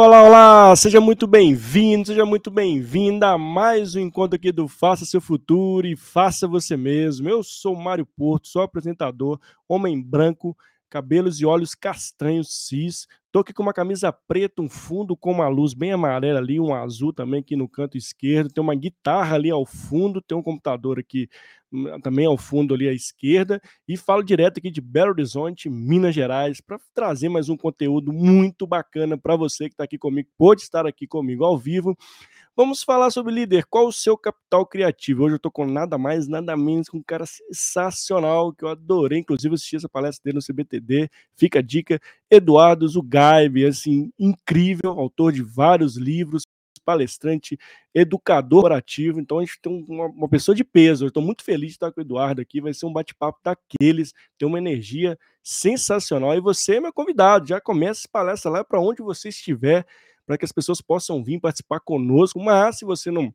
Olá, olá! Seja muito bem-vindo, seja muito bem-vinda a mais um encontro aqui do Faça Seu Futuro e Faça Você Mesmo. Eu sou Mário Porto, sou apresentador, homem branco, cabelos e olhos castanhos cis. Tô aqui com uma camisa preta, um fundo com uma luz bem amarela ali, um azul também aqui no canto esquerdo. Tem uma guitarra ali ao fundo, tem um computador aqui também ao fundo ali à esquerda. E falo direto aqui de Belo Horizonte, Minas Gerais, para trazer mais um conteúdo muito bacana para você que está aqui comigo, pode estar aqui comigo ao vivo. Vamos falar sobre líder. Qual o seu capital criativo? Hoje eu estou com nada mais, nada menos com um cara sensacional que eu adorei, inclusive assistir essa palestra dele no CBTD. Fica a dica, Eduardo Zugaib, assim, incrível, autor de vários livros, palestrante, educador ativo. Então a gente tem uma, uma pessoa de peso. Eu estou muito feliz de estar com o Eduardo aqui. Vai ser um bate-papo daqueles, tem uma energia sensacional. E você é meu convidado. Já começa essa palestra lá para onde você estiver para que as pessoas possam vir participar conosco. Mas se você não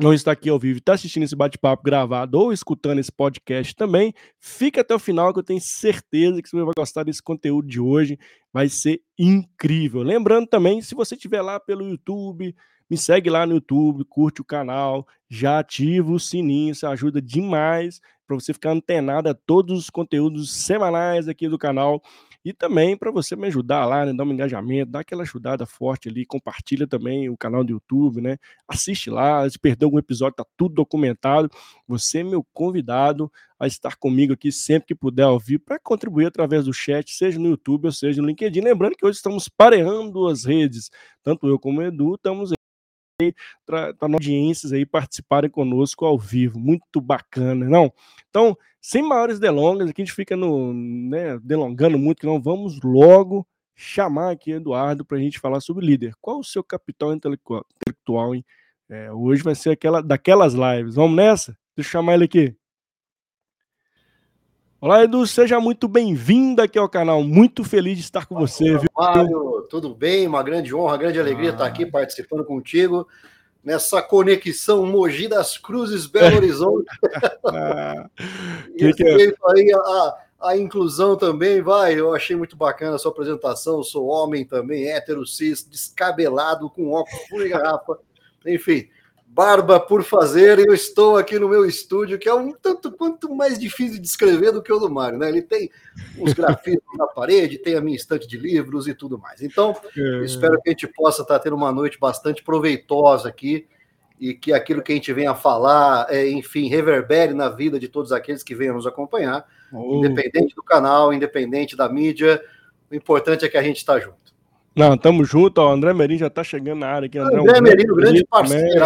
não está aqui ao vivo, está assistindo esse bate-papo gravado ou escutando esse podcast também, fica até o final que eu tenho certeza que você vai gostar desse conteúdo de hoje, vai ser incrível. Lembrando também, se você estiver lá pelo YouTube, me segue lá no YouTube, curte o canal, já ativa o sininho, isso ajuda demais para você ficar antenado a todos os conteúdos semanais aqui do canal. E também para você me ajudar lá, né, dar um engajamento, dar aquela ajudada forte ali, compartilha também o canal do YouTube, né? Assiste lá, se perdeu algum episódio, tá tudo documentado. Você é meu convidado a estar comigo aqui sempre que puder ouvir para contribuir através do chat, seja no YouTube ou seja no LinkedIn. Lembrando que hoje estamos pareando as redes, tanto eu como o Edu, estamos para audiências aí participarem conosco ao vivo. Muito bacana, não? Então, sem maiores delongas, aqui a gente fica no, né, delongando muito, que não vamos logo chamar aqui Eduardo para a gente falar sobre líder. Qual o seu capital intelectual, intelectual hein? É, hoje vai ser aquela daquelas lives. Vamos nessa? Deixa eu chamar ele aqui. Olá, Edu, seja muito bem-vindo aqui ao canal. Muito feliz de estar com você. Olá, viu? Mário, tudo bem? Uma grande honra, uma grande alegria ah. estar aqui participando contigo nessa conexão Mogi das Cruzes, Belo Horizonte. ah, que que é? aí a, a, inclusão também, vai, eu achei muito bacana a sua apresentação, sou homem também, hétero, cis, descabelado, com óculos, full garrafa, enfim, barba por fazer, eu estou aqui no meu estúdio, que é um tanto quanto mais difícil de escrever do que o do Mário, né? Ele tem os grafitos na parede, tem a minha estante de livros e tudo mais. Então, é. espero que a gente possa estar tendo uma noite bastante proveitosa aqui e que aquilo que a gente venha a falar, é, enfim, reverbere na vida de todos aqueles que venham nos acompanhar, oh. independente do canal, independente da mídia, o importante é que a gente está junto. Não, tamo junto, ó. André Merino já tá chegando na área aqui. André, André Merino, grande parceiro.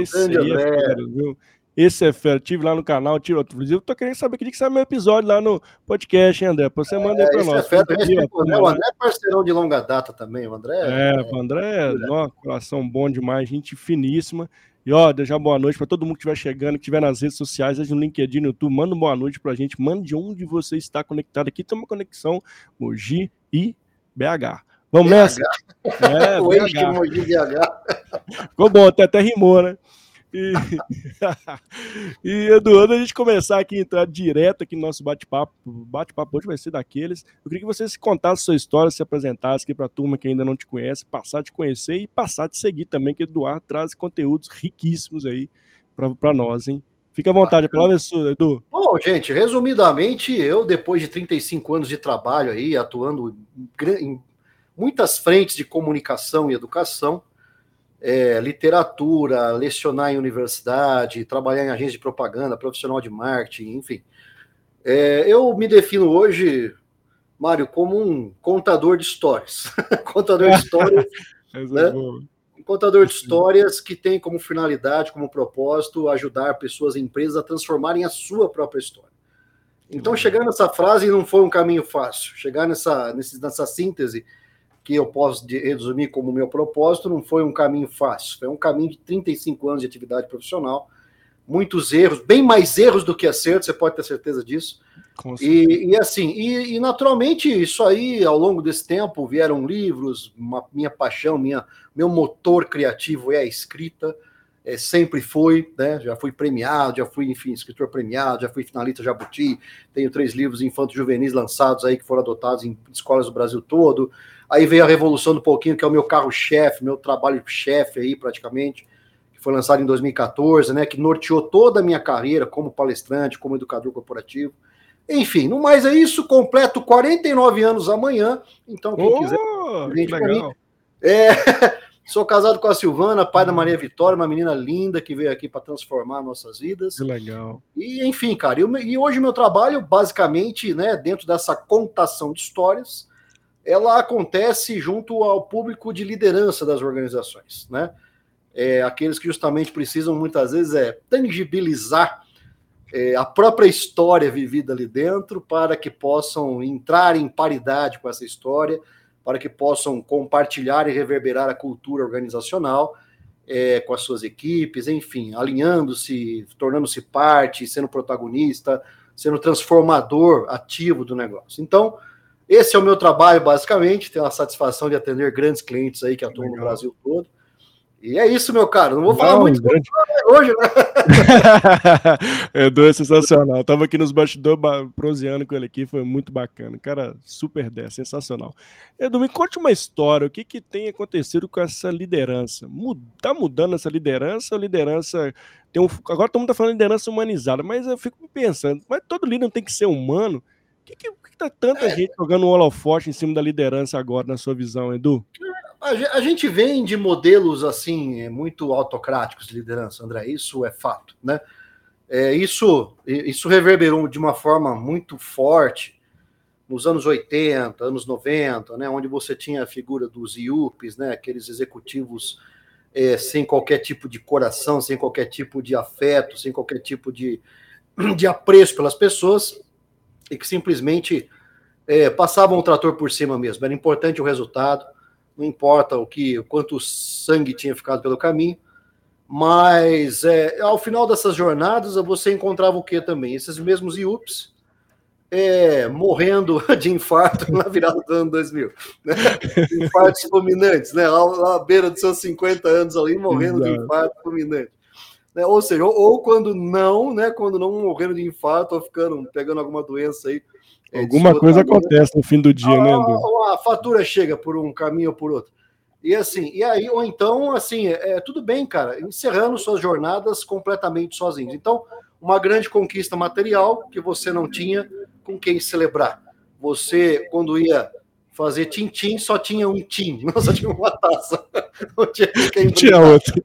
Esse, grande é fera, viu? Esse é. Tive lá no canal, tive outro. Inclusive, tô querendo saber que dia que sai meu episódio lá no podcast, hein, André? Você manda aí pra é, nós. É o, André, o é parceirão de longa data também, o André. É, é o André, é, ó, coração bom demais, gente finíssima. E ó, deixar boa noite para todo mundo que estiver chegando, que estiver nas redes sociais, seja no LinkedIn, no YouTube, manda boa noite pra gente, manda de onde você está conectado aqui, tem uma conexão Mogi e BH. Vamos nessa? É, o ex de BH. Ficou bom, até, até rimou, né? E, e Eduardo, a gente começar aqui, entrar direto aqui no nosso bate-papo. Bate-papo hoje vai ser daqueles. Eu queria que você se contasse sua história, se apresentasse aqui para a turma que ainda não te conhece, passar a te conhecer e passar a te seguir também, que Eduardo traz conteúdos riquíssimos aí para nós, hein? Fica à vontade, a palavra é sua, Edu. Bom, gente, resumidamente, eu, depois de 35 anos de trabalho aí, atuando em muitas frentes de comunicação e educação, é, literatura, lecionar em universidade, trabalhar em agência de propaganda, profissional de marketing, enfim. É, eu me defino hoje, Mário, como um contador de histórias. contador de histórias. né? Um contador de histórias que tem como finalidade, como propósito, ajudar pessoas e empresas a transformarem a sua própria história. Então, chegar nessa frase não foi um caminho fácil. Chegar nessa, nessa síntese que eu posso resumir como meu propósito, não foi um caminho fácil, foi um caminho de 35 anos de atividade profissional, muitos erros, bem mais erros do que acertos, você pode ter certeza disso. E, e, assim, e, e, naturalmente isso aí, ao longo desse tempo, vieram livros, uma, minha paixão, minha, meu motor criativo é a escrita. É, sempre foi, né? Já fui premiado, já fui, enfim, escritor premiado, já fui finalista Jabuti, tenho três livros infantos juvenis lançados aí que foram adotados em escolas do Brasil todo. Aí veio a Revolução do Pouquinho, que é o meu carro-chefe, meu trabalho-chefe aí, praticamente, que foi lançado em 2014, né? Que norteou toda a minha carreira como palestrante, como educador corporativo. Enfim, no mais é isso, completo 49 anos amanhã, então quem oh, quiser... Gente, legal. Mim, é, Sou casado com a Silvana, pai da Maria Vitória, uma menina linda que veio aqui para transformar nossas vidas. Que legal. E, enfim, cara, eu, e hoje meu trabalho, basicamente, né, dentro dessa contação de histórias, ela acontece junto ao público de liderança das organizações, né? É, aqueles que justamente precisam, muitas vezes, é tangibilizar é, a própria história vivida ali dentro para que possam entrar em paridade com essa história para que possam compartilhar e reverberar a cultura organizacional é, com as suas equipes, enfim, alinhando-se, tornando-se parte, sendo protagonista, sendo transformador ativo do negócio. Então, esse é o meu trabalho, basicamente. Tenho a satisfação de atender grandes clientes aí que atuam Legal. no Brasil todo. E é isso, meu caro. Não vou falar Não, muito grande... hoje, né? Edu é sensacional. Tava aqui nos bastidores proseando com ele aqui, foi muito bacana. Cara, super 10, sensacional. Edu, me conte uma história. O que, que tem acontecido com essa liderança? Tá mudando essa liderança? A liderança tem um... Agora todo mundo tá falando de liderança humanizada, mas eu fico pensando, mas todo líder não tem que ser humano? O que, que, que tá tanta é... gente jogando um holofote em cima da liderança agora, na sua visão, Edu? A gente vem de modelos assim é, muito autocráticos de liderança, André. Isso é fato, né? É, isso, isso reverberou de uma forma muito forte nos anos 80, anos 90, né, onde você tinha a figura dos IUPs, né, aqueles executivos é, sem qualquer tipo de coração, sem qualquer tipo de afeto, sem qualquer tipo de, de apreço pelas pessoas, e que simplesmente é, passavam o trator por cima mesmo. Era importante o resultado, não importa o que, o quanto sangue tinha ficado pelo caminho, mas é, ao final dessas jornadas você encontrava o que também? Esses mesmos IUPs é, morrendo de infarto na virada do ano 2000. Né? Infartos fulminantes, né? Lá, à beira dos seus 50 anos ali, morrendo Exato. de infarto fulminante. Né? Ou seja, ou, ou, quando não, né? Quando não morrendo de infarto ou ficando, pegando alguma doença aí é, Alguma coisa acontece no fim do dia, a, né, Edu? A, a fatura chega por um caminho ou por outro. E assim, e aí, ou então, assim, é, é, tudo bem, cara, encerrando suas jornadas completamente sozinhos. Então, uma grande conquista material que você não tinha com quem celebrar. Você, quando ia fazer tintim, só tinha um tim, não só tinha uma taça. Não tinha quem tinha outro.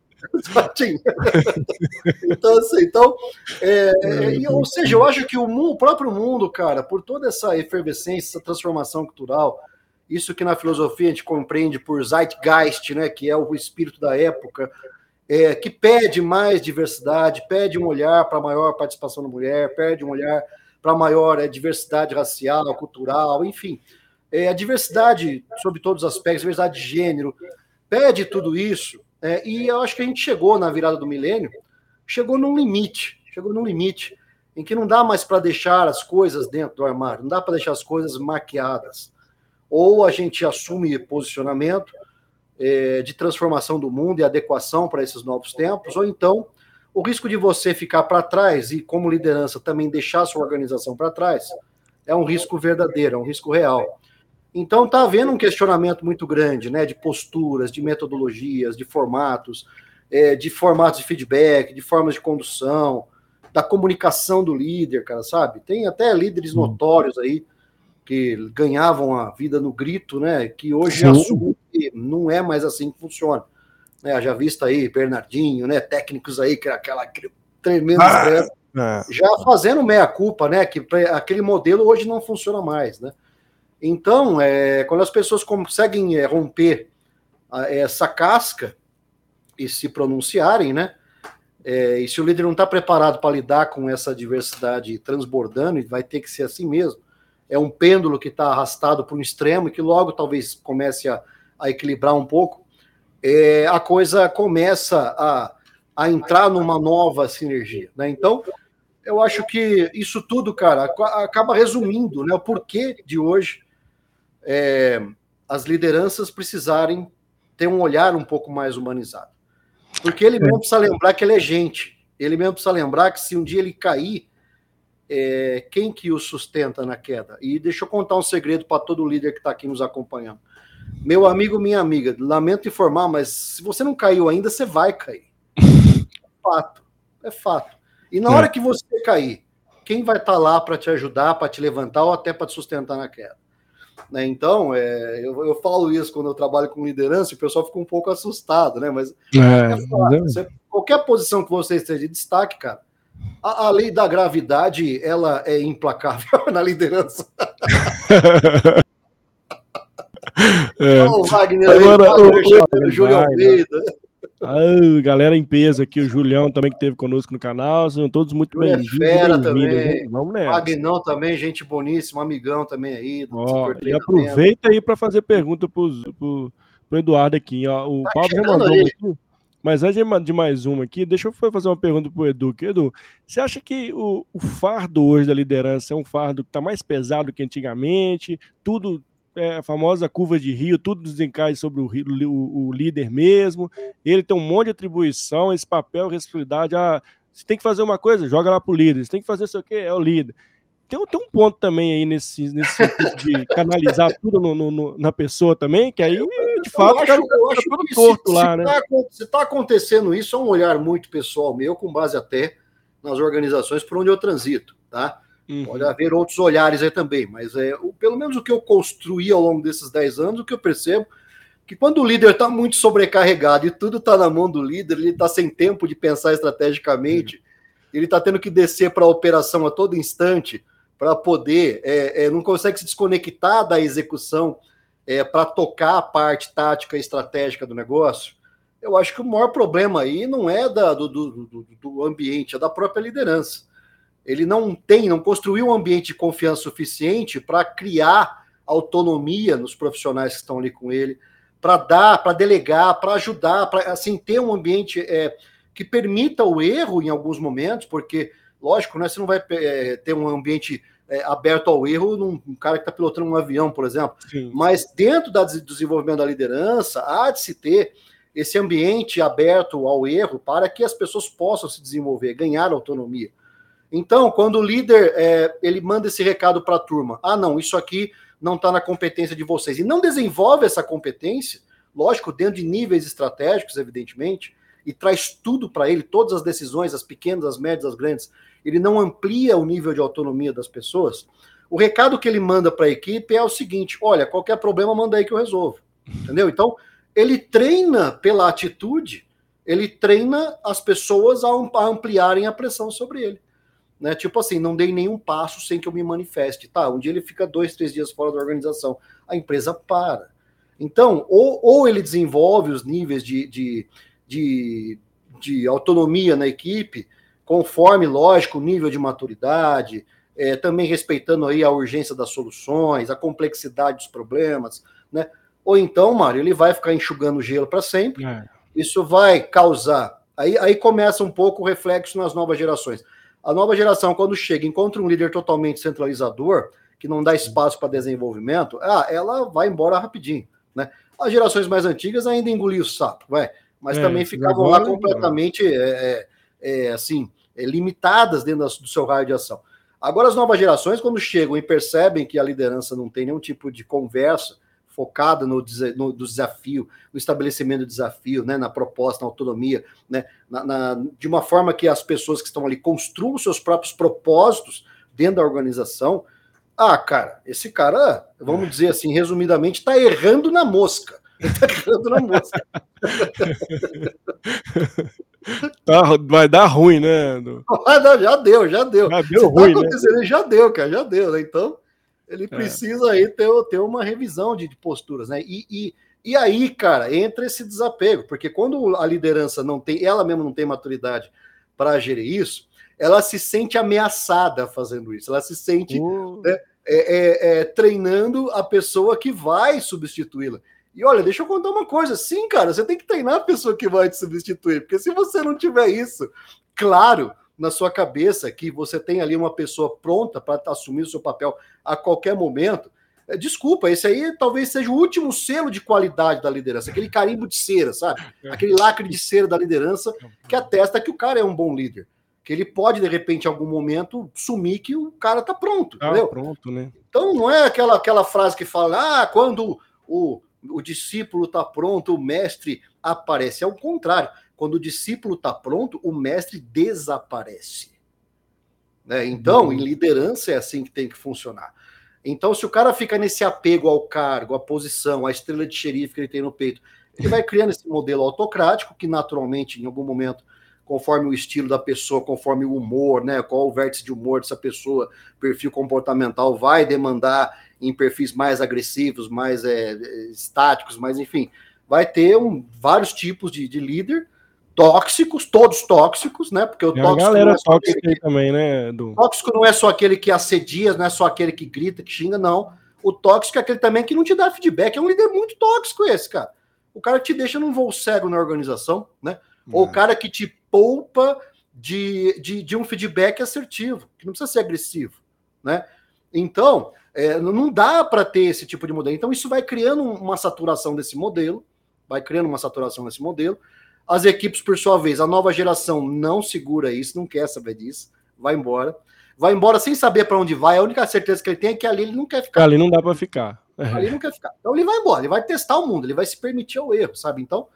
Então, assim, então, é, é, ou seja, eu acho que o, mundo, o, próprio mundo, cara, por toda essa efervescência, essa transformação cultural, isso que na filosofia a gente compreende por Zeitgeist, né, que é o espírito da época, é, que pede mais diversidade, pede um olhar para maior participação da mulher, pede um olhar para maior é, diversidade racial, cultural, enfim. É, a diversidade sobre todos os aspectos, diversidade de gênero, pede tudo isso é, e eu acho que a gente chegou na virada do milênio, chegou num limite, chegou num limite em que não dá mais para deixar as coisas dentro do armário, não dá para deixar as coisas maquiadas. Ou a gente assume posicionamento é, de transformação do mundo e adequação para esses novos tempos, ou então o risco de você ficar para trás e, como liderança, também deixar sua organização para trás é um risco verdadeiro, é um risco real. Então está havendo um questionamento muito grande, né, de posturas, de metodologias, de formatos, é, de formatos de feedback, de formas de condução, da comunicação do líder, cara, sabe? Tem até líderes notórios aí que ganhavam a vida no grito, né? Que hoje assumem que não é mais assim que funciona. Né, já visto aí Bernardinho, né? Técnicos aí que aquela tremendo ah, é. já fazendo meia culpa, né? Que aquele modelo hoje não funciona mais, né? Então, é, quando as pessoas conseguem é, romper a, essa casca e se pronunciarem, né? É, e se o líder não está preparado para lidar com essa diversidade transbordando, vai ter que ser assim mesmo. É um pêndulo que está arrastado para um extremo e que logo talvez comece a, a equilibrar um pouco. É, a coisa começa a, a entrar numa nova sinergia. Né? Então, eu acho que isso tudo, cara, acaba resumindo né, o porquê de hoje é, as lideranças precisarem ter um olhar um pouco mais humanizado. Porque ele mesmo precisa lembrar que ele é gente. Ele mesmo precisa lembrar que se um dia ele cair, é, quem que o sustenta na queda? E deixa eu contar um segredo para todo líder que está aqui nos acompanhando. Meu amigo, minha amiga, lamento informar, mas se você não caiu ainda, você vai cair. É fato. É fato. E na é. hora que você cair, quem vai estar tá lá para te ajudar, para te levantar ou até para te sustentar na queda? Né? Então, é, eu, eu, falo isso quando eu trabalho com liderança, e o pessoal fica um pouco assustado, né? Mas é, é você, qualquer posição que você esteja de destaque, cara, a, a, lei da gravidade ela é implacável na liderança. É. Wagner, Agora, o, o, o Júlio Almeida. Ah, galera em peso aqui, o Julião também que esteve conosco no canal, são todos muito é bem-vindos. Fera também. Vamos nessa. Magnão também, gente boníssima, amigão também aí. Ó, e aproveita aí para fazer pergunta para o Eduardo aqui. Ó. O tá Paulo já mandou aqui. Mas antes de mais uma aqui, deixa eu fazer uma pergunta para o Edu. Edu, você acha que o, o fardo hoje da liderança é um fardo que está mais pesado que antigamente? Tudo é, a famosa curva de Rio, tudo desencaixa sobre o, o, o, líder mesmo. Ele tem um monte de atribuição, esse papel, responsabilidade. Ah, você tem que fazer uma coisa, joga lá para o líder. Você tem que fazer isso aqui, é o líder. Tem, tem um ponto também aí nesse, nesse sentido de canalizar tudo no, no, na pessoa também, que aí, de fato, eu acho, eu acho todo torto se, lá, se né? Tá, se está acontecendo isso, é um olhar muito pessoal meu, com base até nas organizações por onde eu transito, tá? Uhum. Pode haver outros olhares aí também, mas é, o, pelo menos o que eu construí ao longo desses 10 anos, o que eu percebo que quando o líder está muito sobrecarregado e tudo está na mão do líder, ele está sem tempo de pensar estrategicamente, uhum. ele está tendo que descer para a operação a todo instante para poder, é, é, não consegue se desconectar da execução é, para tocar a parte tática e estratégica do negócio. Eu acho que o maior problema aí não é da, do, do, do, do ambiente, é da própria liderança ele não tem, não construiu um ambiente de confiança suficiente para criar autonomia nos profissionais que estão ali com ele, para dar, para delegar, para ajudar, para assim ter um ambiente é, que permita o erro em alguns momentos, porque lógico, né, você não vai é, ter um ambiente é, aberto ao erro num um cara que está pilotando um avião, por exemplo. Sim. Mas dentro da, do desenvolvimento da liderança, há de se ter esse ambiente aberto ao erro para que as pessoas possam se desenvolver, ganhar autonomia. Então, quando o líder é, ele manda esse recado para a turma, ah, não, isso aqui não está na competência de vocês, e não desenvolve essa competência, lógico, dentro de níveis estratégicos, evidentemente, e traz tudo para ele, todas as decisões, as pequenas, as médias, as grandes, ele não amplia o nível de autonomia das pessoas. O recado que ele manda para a equipe é o seguinte: olha, qualquer problema, manda aí que eu resolvo. Entendeu? Então, ele treina pela atitude, ele treina as pessoas a ampliarem a pressão sobre ele. Né? Tipo assim, não dei nenhum passo sem que eu me manifeste. Tá, um dia ele fica dois, três dias fora da organização. A empresa para. Então, ou, ou ele desenvolve os níveis de, de, de, de autonomia na equipe, conforme, lógico, o nível de maturidade, é, também respeitando aí a urgência das soluções, a complexidade dos problemas, né? Ou então, Mário, ele vai ficar enxugando gelo para sempre. É. Isso vai causar. Aí, aí começa um pouco o reflexo nas novas gerações. A nova geração, quando chega, encontra um líder totalmente centralizador, que não dá espaço para desenvolvimento, ah, ela vai embora rapidinho. Né? As gerações mais antigas ainda engoliam o sapo, vai, mas é, também ficavam lá completamente é, é, é, assim, é, limitadas dentro do seu raio de ação. Agora, as novas gerações, quando chegam e percebem que a liderança não tem nenhum tipo de conversa, focada no, no, desafio, no estabelecimento do desafio, né, na proposta, na autonomia, né, na, na, de uma forma que as pessoas que estão ali construam seus próprios propósitos dentro da organização. Ah, cara, esse cara, vamos dizer assim, resumidamente, está errando na mosca. Está errando na mosca. tá, vai dar ruim, né? já deu, já deu. Já deu tá ruim, tá né? Já deu, cara, já deu, né? Então, ele é. precisa aí ter, ter uma revisão de, de posturas, né? E, e, e, aí, cara, entra esse desapego, porque quando a liderança não tem, ela mesma não tem maturidade para gerir isso, ela se sente ameaçada fazendo isso, ela se sente uh. né, é, é, é, treinando a pessoa que vai substituí-la. E olha, deixa eu contar uma coisa. Sim, cara, você tem que treinar a pessoa que vai te substituir, porque se você não tiver isso, claro, na sua cabeça que você tem ali uma pessoa pronta para assumir o seu papel a qualquer momento, É, desculpa, esse aí talvez seja o último selo de qualidade da liderança, aquele carimbo de cera, sabe? É. Aquele lacre de cera da liderança que atesta que o cara é um bom líder. Que ele pode, de repente, em algum momento, sumir que o cara tá pronto, tá entendeu? pronto, né? Então não é aquela, aquela frase que fala, ah, quando o, o discípulo tá pronto, o mestre aparece. É o contrário. Quando o discípulo tá pronto, o mestre desaparece. Né? Então, uhum. em liderança é assim que tem que funcionar. Então, se o cara fica nesse apego ao cargo, à posição, à estrela de xerife que ele tem no peito, ele vai criando esse modelo autocrático que, naturalmente, em algum momento, conforme o estilo da pessoa, conforme o humor, né, qual o vértice de humor dessa pessoa, perfil comportamental, vai demandar em perfis mais agressivos, mais é, estáticos, mas enfim, vai ter um, vários tipos de, de líder tóxicos, todos tóxicos, né? Porque o tóxico. A galera é tóxica que... também, né? Do... Tóxico não é só aquele que assedia, não é só aquele que grita, que xinga, não. O tóxico é aquele também que não te dá feedback. É um líder muito tóxico esse, cara. O cara que te deixa num voo cego na organização, né? Ou o é. cara que te poupa de, de, de, um feedback assertivo, que não precisa ser agressivo, né? Então, é, não dá para ter esse tipo de modelo. Então, isso vai criando uma saturação desse modelo, vai criando uma saturação desse modelo, as equipes, por sua vez, a nova geração não segura isso, não quer saber disso, vai embora. Vai embora sem saber para onde vai. A única certeza que ele tem é que ali ele não quer ficar. Ali não dá para ficar. Ali não quer ficar. Então ele vai embora, ele vai testar o mundo, ele vai se permitir o erro, sabe? Então,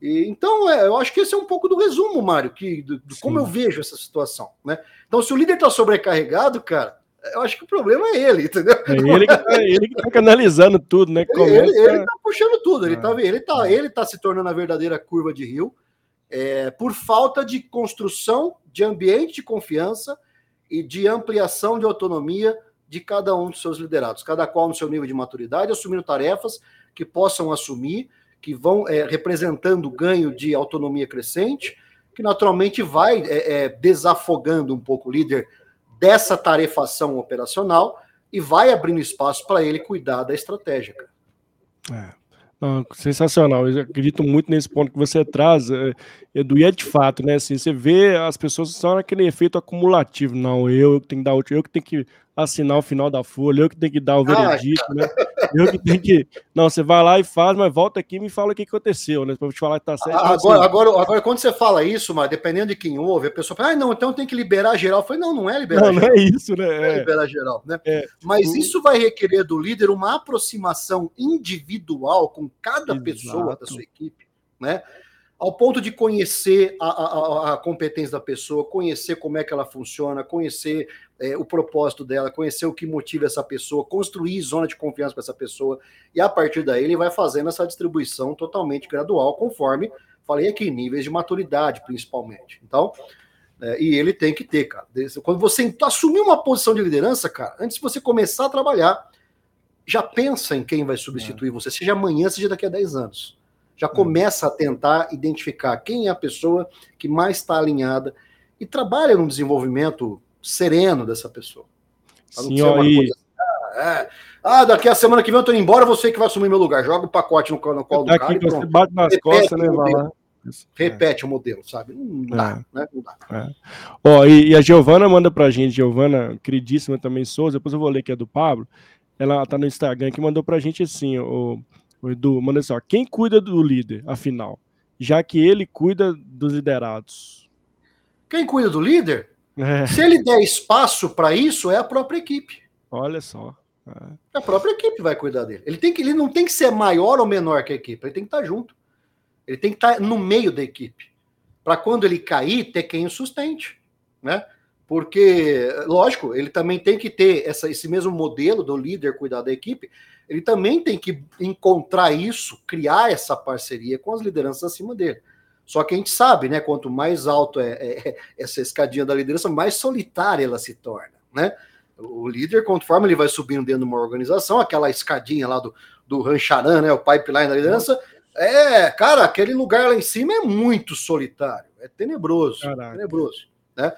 e, então é, eu acho que esse é um pouco do resumo, Mário, que, do, do como eu vejo essa situação, né? Então, se o líder está sobrecarregado, cara, eu acho que o problema é ele, entendeu? É ele que tá, ele que tá canalizando tudo, né? Começa... Ele, ele tá puxando tudo, ele, ah, tá, ele, tá, ele tá se tornando a verdadeira curva de rio é, por falta de construção de ambiente de confiança e de ampliação de autonomia de cada um dos seus liderados, cada qual no seu nível de maturidade, assumindo tarefas que possam assumir, que vão é, representando ganho de autonomia crescente, que naturalmente vai é, é desafogando um pouco o líder dessa tarefação operacional e vai abrindo espaço para ele cuidar da estratégia. É. Sensacional, eu acredito muito nesse ponto que você traz, é, Edu, e é de fato, né? Assim, você vê as pessoas só naquele efeito acumulativo. Não, eu que tenho que dar eu que tenho que assinar o final da folha, eu que tenho que dar o veredito, né? Eu que tenho que. Não, você vai lá e faz, mas volta aqui e me fala o que aconteceu, né? Pra eu te falar que tá certo. Agora, assim, agora, agora, quando você fala isso, mas dependendo de quem ouve, a pessoa fala, ah, não, então tem que liberar geral. Eu falei, não, não é liberar não, geral. Não é isso, né? Não é, é liberar geral, né? É. Mas isso vai requerer do líder uma aproximação individual com cada Exato. pessoa da sua equipe, né? ao ponto de conhecer a, a, a, competência da pessoa, conhecer como é que ela funciona, conhecer é, o propósito dela, conhecer o que motiva essa pessoa, construir zona de confiança para essa pessoa, e a partir daí ele vai fazendo essa distribuição totalmente gradual, conforme falei aqui, níveis de maturidade, principalmente. Então, é, e ele tem que ter, cara. Quando você assumir uma posição de liderança, cara, antes de você começar a trabalhar, já pensa em quem vai substituir é. você, seja amanhã, seja daqui a 10 anos já hum. começa a tentar identificar quem é a pessoa que mais está alinhada e trabalha no desenvolvimento sereno dessa pessoa. Sim, ó, e... ah, é. ah, daqui a semana que vem eu tô indo embora, você que vai assumir meu lugar. Joga o pacote no, no colo do cara e pronto. Você bate nas Repete costas, né, vai lá. Repete é. o modelo, sabe? Não dá, é. né? Não dá. É. Ó, e, e, a Giovana manda pra gente, Giovana, queridíssima também, Souza, depois eu vou ler que é do Pablo. Ela tá no Instagram que mandou pra gente assim, o, o Edu, manda só. Quem cuida do líder, afinal? Já que ele cuida dos liderados. Quem cuida do líder? É. Se ele der espaço para isso, é a própria equipe. Olha só. É. A própria equipe vai cuidar dele. Ele, tem que, ele não tem que ser maior ou menor que a equipe, ele tem que estar junto. Ele tem que estar no meio da equipe. Para quando ele cair, ter quem o sustente. Né? Porque, lógico, ele também tem que ter essa, esse mesmo modelo do líder cuidar da equipe, ele também tem que encontrar isso, criar essa parceria com as lideranças acima dele. Só que a gente sabe, né? Quanto mais alto é, é, é essa escadinha da liderança, mais solitária ela se torna, né? O líder, conforme ele vai subindo dentro de uma organização, aquela escadinha lá do, do rancharan, né? O pipeline da liderança, é, cara, aquele lugar lá em cima é muito solitário, é tenebroso, Caraca. tenebroso, né?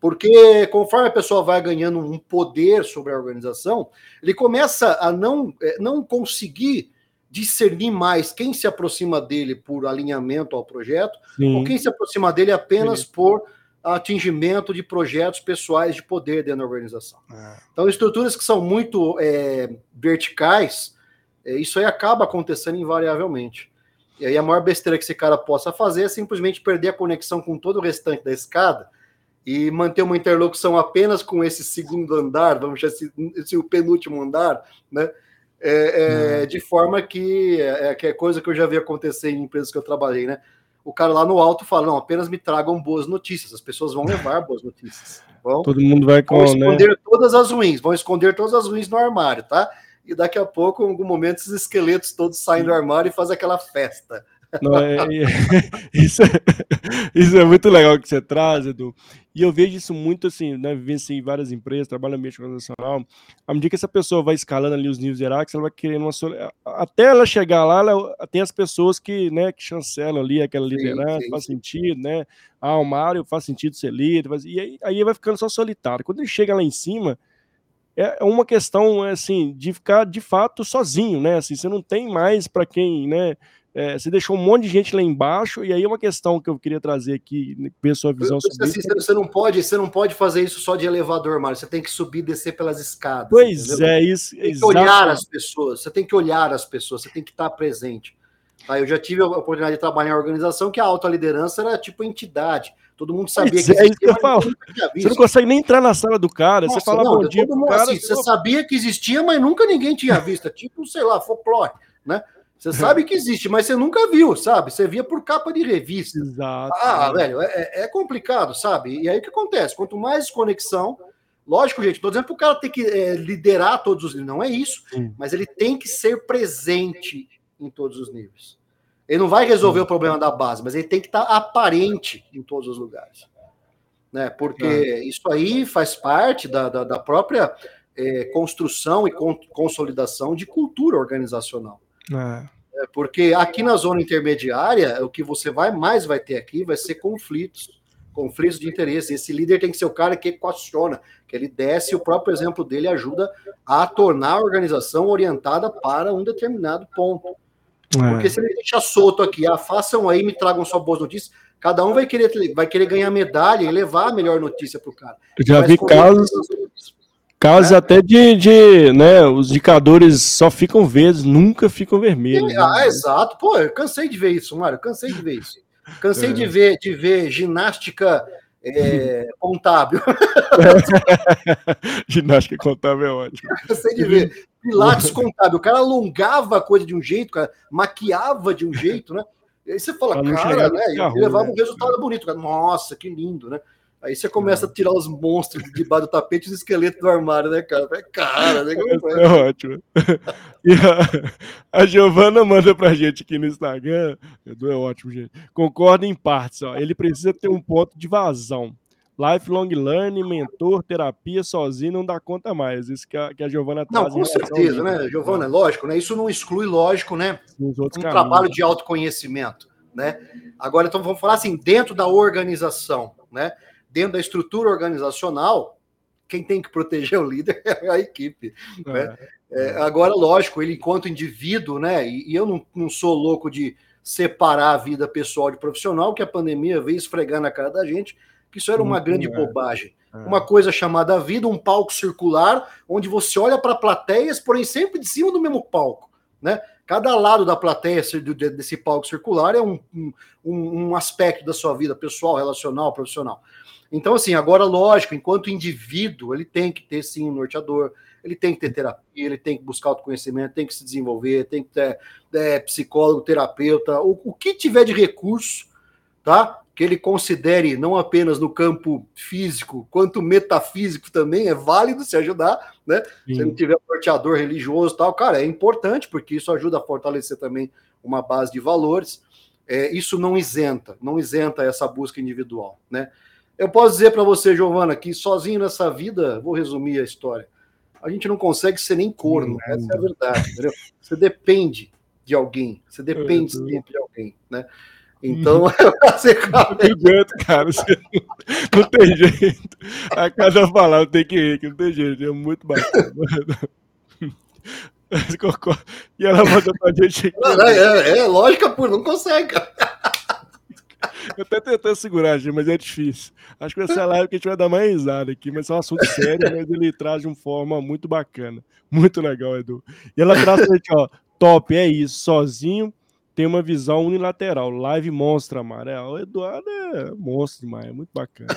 Porque conforme a pessoa vai ganhando um poder sobre a organização, ele começa a não, é, não conseguir discernir mais quem se aproxima dele por alinhamento ao projeto, Sim. ou quem se aproxima dele apenas Sim. por atingimento de projetos pessoais de poder dentro da organização. É. Então, estruturas que são muito é, verticais, é, isso aí acaba acontecendo invariavelmente. E aí a maior besteira que esse cara possa fazer é simplesmente perder a conexão com todo o restante da escada e manter uma interlocução apenas com esse segundo andar, vamos chamar esse, esse o penúltimo andar, né? É, é, de forma que é, que é coisa que eu já vi acontecer em empresas que eu trabalhei, né? O cara lá no alto fala: não, apenas me tragam boas notícias. As pessoas vão levar boas notícias. Vão, Todo mundo vai com, vão né? esconder né? todas as ruins, vão esconder todas as ruins no armário, tá? E daqui a pouco, em algum momento, esses esqueletos todos saem do armário e fazem aquela festa. Não, é, é, isso, é, isso é muito legal que você traz, Edu. E eu vejo isso muito assim, né? Vivenciei em várias empresas, trabalho no ambiente organizacional. À medida que essa pessoa vai escalando ali os níveis hierárquicos, ela vai querendo uma. Até ela chegar lá, ela, tem as pessoas que, né, que chancelam ali aquela liderança, sim, sim, faz sim. sentido, né? Ah, o Mário faz sentido ser líder, faz... e aí, aí vai ficando só solitário. Quando ele chega lá em cima, é uma questão assim de ficar de fato sozinho, né? Assim, você não tem mais para quem, né? É, você deixou um monte de gente lá embaixo, e aí é uma questão que eu queria trazer aqui, né, ver sua visão sobre assim, isso. Você não, pode, você não pode fazer isso só de elevador, Mário. Você tem que subir e descer pelas escadas. Pois entendeu? é, isso. Você tem que olhar as pessoas, você tem que olhar as pessoas, você tem que estar presente. Tá, eu já tive a oportunidade de trabalhar em uma organização que a alta liderança era tipo entidade. Todo mundo sabia que existia, é isso que eu falo. Você não consegue nem entrar na sala do cara. Nossa, você fala não, bom dia mundo, cara, assim, Você sabia que existia, mas nunca ninguém tinha visto. tipo, sei lá, folclore, né? Você sabe que existe, mas você nunca viu, sabe? Você via por capa de revista. Exato. Ah, velho, é, é, é complicado, sabe? E aí o que acontece? Quanto mais conexão, lógico, gente, estou dizendo para o cara ter que é, liderar todos os níveis, não é isso, Sim. mas ele tem que ser presente em todos os níveis. Ele não vai resolver Sim. o problema da base, mas ele tem que estar aparente em todos os lugares. Né? Porque é. isso aí faz parte da, da, da própria é, construção e con consolidação de cultura organizacional. É. é. porque aqui na zona intermediária, o que você vai mais vai ter aqui vai ser conflitos, conflitos de interesse. Esse líder tem que ser o cara que questiona, que ele desce e o próprio exemplo dele ajuda a tornar a organização orientada para um determinado ponto. É. Porque se ele deixa solto aqui, ah, façam aí, me tragam só boas notícias, cada um vai querer, vai querer ganhar medalha e levar a melhor notícia para o cara. Eu já vi casos Casos é. até de, de, né, os indicadores só ficam verdes, nunca ficam vermelhos. Né? Ah, exato. Pô, eu cansei de ver isso, Mário, cansei de ver isso. Cansei é. de ver de ver ginástica é, contábil. ginástica contábil é ótimo. Cansei de ver pilates contábil. O cara alongava a coisa de um jeito, cara, maquiava de um jeito, né? E aí você fala, cara, né? E levava né? um resultado bonito. Cara. Nossa, que lindo, né? Aí você começa a tirar os monstros de debaixo do tapete e os esqueletos do armário, né, cara? É cara, né? É, é ótimo. E a, a Giovana manda pra gente aqui no Instagram. Edu é ótimo, gente. Concorda em partes, ó. Ele precisa ter um ponto de vazão. Lifelong learning, mentor, terapia sozinho não dá conta mais. Isso que a, que a Giovana traz. Não, com certeza, né, Giovana? É lógico, né? Isso não exclui, lógico, né? Um caminhos. trabalho de autoconhecimento, né? Agora, então, vamos falar assim, dentro da organização, né? Dentro da estrutura organizacional, quem tem que proteger o líder é a equipe. É, né? é, agora, lógico, ele enquanto indivíduo, né? E, e eu não, não, sou louco de separar a vida pessoal de profissional, que a pandemia veio esfregar na cara da gente, que isso era uma grande é. bobagem. É. Uma coisa chamada vida, um palco circular, onde você olha para plateias, porém sempre de cima do mesmo palco, né? Cada lado da plateia desse palco circular é um, um, um aspecto da sua vida pessoal, relacional, profissional. Então, assim, agora, lógico, enquanto indivíduo, ele tem que ter sim um norteador, ele tem que ter terapia, ele tem que buscar autoconhecimento, tem que se desenvolver, tem que ter é, psicólogo, terapeuta, o, o que tiver de recurso, tá? Que ele considere não apenas no campo físico, quanto metafísico também, é válido se ajudar, né? Sim. Se não tiver um norteador religioso tal, cara, é importante, porque isso ajuda a fortalecer também uma base de valores. É, isso não isenta, não isenta essa busca individual, né? Eu posso dizer para você, Giovana, que sozinho nessa vida, vou resumir a história, a gente não consegue ser nem corno, hum, essa é a verdade, entendeu? Você depende de alguém, você depende sempre de alguém, né? Então, você não cara. Você não, não tem jeito. A cada palavra tem que ir, que não tem jeito. É muito bacana. E ela manda pra gente. Não, é, é, é lógica, pô, não consegue, cara. Eu até tentando segurar, gente, mas é difícil. Acho que vai ser a live que a gente vai dar mais risada aqui, mas é um assunto sério, mas ele traz de uma forma muito bacana. Muito legal, Edu. E ela traz pra gente, ó, top, é isso, sozinho tem uma visão unilateral. Live monstra, amarelo. O Eduardo é monstro demais, é muito bacana.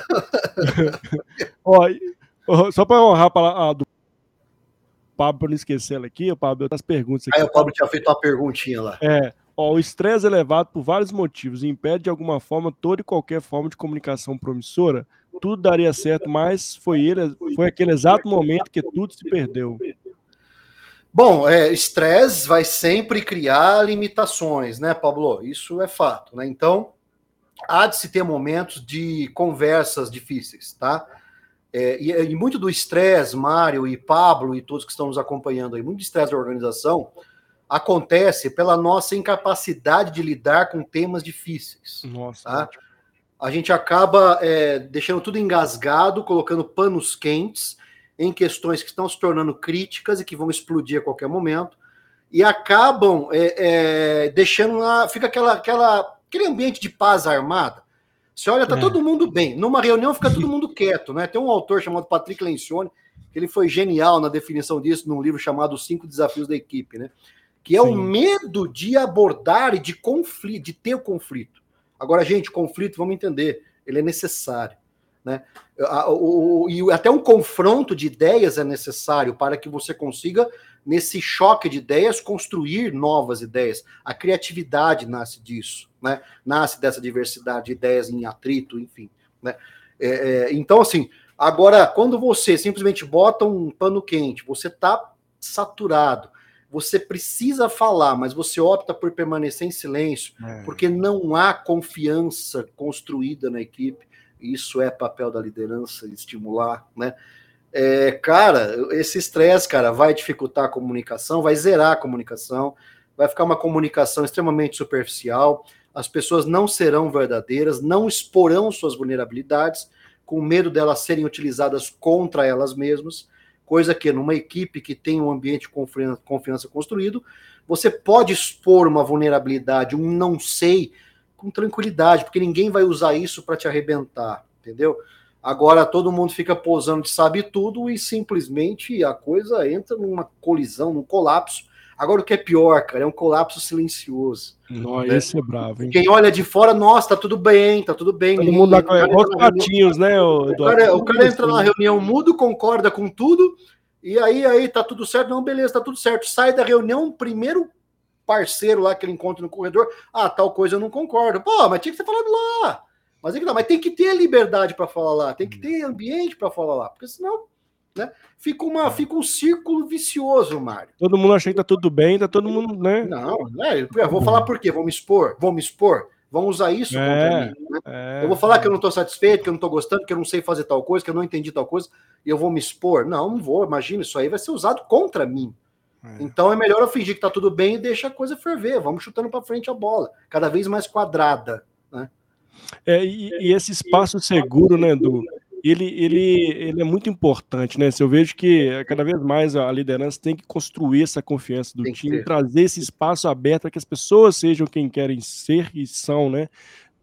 ó, só para honrar a, a do Pablo, para não esquecer ela aqui, o Pablo, outras perguntas aqui. Aí o Pablo tinha feito uma perguntinha lá. É, ó, o estresse elevado por vários motivos impede de alguma forma toda e qualquer forma de comunicação promissora. Tudo daria certo, mas foi ele, foi aquele exato momento que tudo se perdeu. Bom, é, estresse vai sempre criar limitações, né, Pablo? Isso é fato, né? Então, há de se ter momentos de conversas difíceis, tá? É, e, e, muito do estresse, Mário e Pablo e todos que estão nos acompanhando aí, muito estresse da organização acontece pela nossa incapacidade de lidar com temas difíceis. Nossa. Tá? A gente acaba é, deixando tudo engasgado, colocando panos quentes em questões que estão se tornando críticas e que vão explodir a qualquer momento, e acabam é, é, deixando lá, fica aquela, aquela, aquele ambiente de paz armada. Você olha, tá é. todo mundo bem. Numa reunião fica todo mundo quieto, né? Tem um autor chamado Patrick Lencioni, que ele foi genial na definição disso num livro chamado Os Cinco Desafios da Equipe, né? Que é Sim. o medo de abordar e de conflito, de ter o conflito. Agora, gente, conflito, vamos entender, ele é necessário. Né? O, o, e até um confronto de ideias é necessário para que você consiga, nesse choque de ideias, construir novas ideias. A criatividade nasce disso, né? nasce dessa diversidade de ideias em atrito, enfim. Né? É, é, então, assim, agora, quando você simplesmente bota um pano quente, você está saturado, você precisa falar, mas você opta por permanecer em silêncio, é. porque não há confiança construída na equipe isso é papel da liderança, estimular, né? É, cara, esse estresse, cara, vai dificultar a comunicação, vai zerar a comunicação, vai ficar uma comunicação extremamente superficial, as pessoas não serão verdadeiras, não exporão suas vulnerabilidades, com medo delas serem utilizadas contra elas mesmas, coisa que numa equipe que tem um ambiente de confiança construído, você pode expor uma vulnerabilidade, um não sei, com tranquilidade, porque ninguém vai usar isso para te arrebentar, entendeu? Agora todo mundo fica posando de sabe tudo e simplesmente a coisa entra numa colisão, num colapso. Agora o que é pior, cara, é um colapso silencioso. Nossa, né? esse é bravo, hein? Quem olha de fora, nossa, tá tudo bem, tá tudo bem. Todo mundo dá com patinhos, né? O, o cara, o cara entra na reunião mudo, concorda com tudo, e aí, aí tá tudo certo, não, beleza, tá tudo certo. Sai da reunião, primeiro parceiro lá que ele encontra no corredor, ah, tal coisa eu não concordo. Pô, mas tinha que ter falado lá. Mas é que não, mas tem que ter liberdade para falar lá, tem que hum. ter ambiente para falar lá, porque senão, né, fica uma, é. fica um círculo vicioso, Mário. Todo mundo acha que tá tudo bem, tá todo mundo, né? Não, né? Eu vou falar por quê? Vou me expor, vou me expor. Vão usar isso é, contra mim. Né? É, eu vou falar que eu não estou satisfeito, que eu não estou gostando, que eu não sei fazer tal coisa, que eu não entendi tal coisa, e eu vou me expor. Não, não vou. Imagina, isso aí vai ser usado contra mim. É. Então é melhor eu fingir que tá tudo bem e deixa a coisa ferver. Vamos chutando para frente a bola, cada vez mais quadrada, né? É, e, e, esse espaço seguro, né, do ele, ele, ele é muito importante, né? Eu vejo que cada vez mais a liderança tem que construir essa confiança do time, trazer esse espaço aberto para que as pessoas sejam quem querem ser e são, né?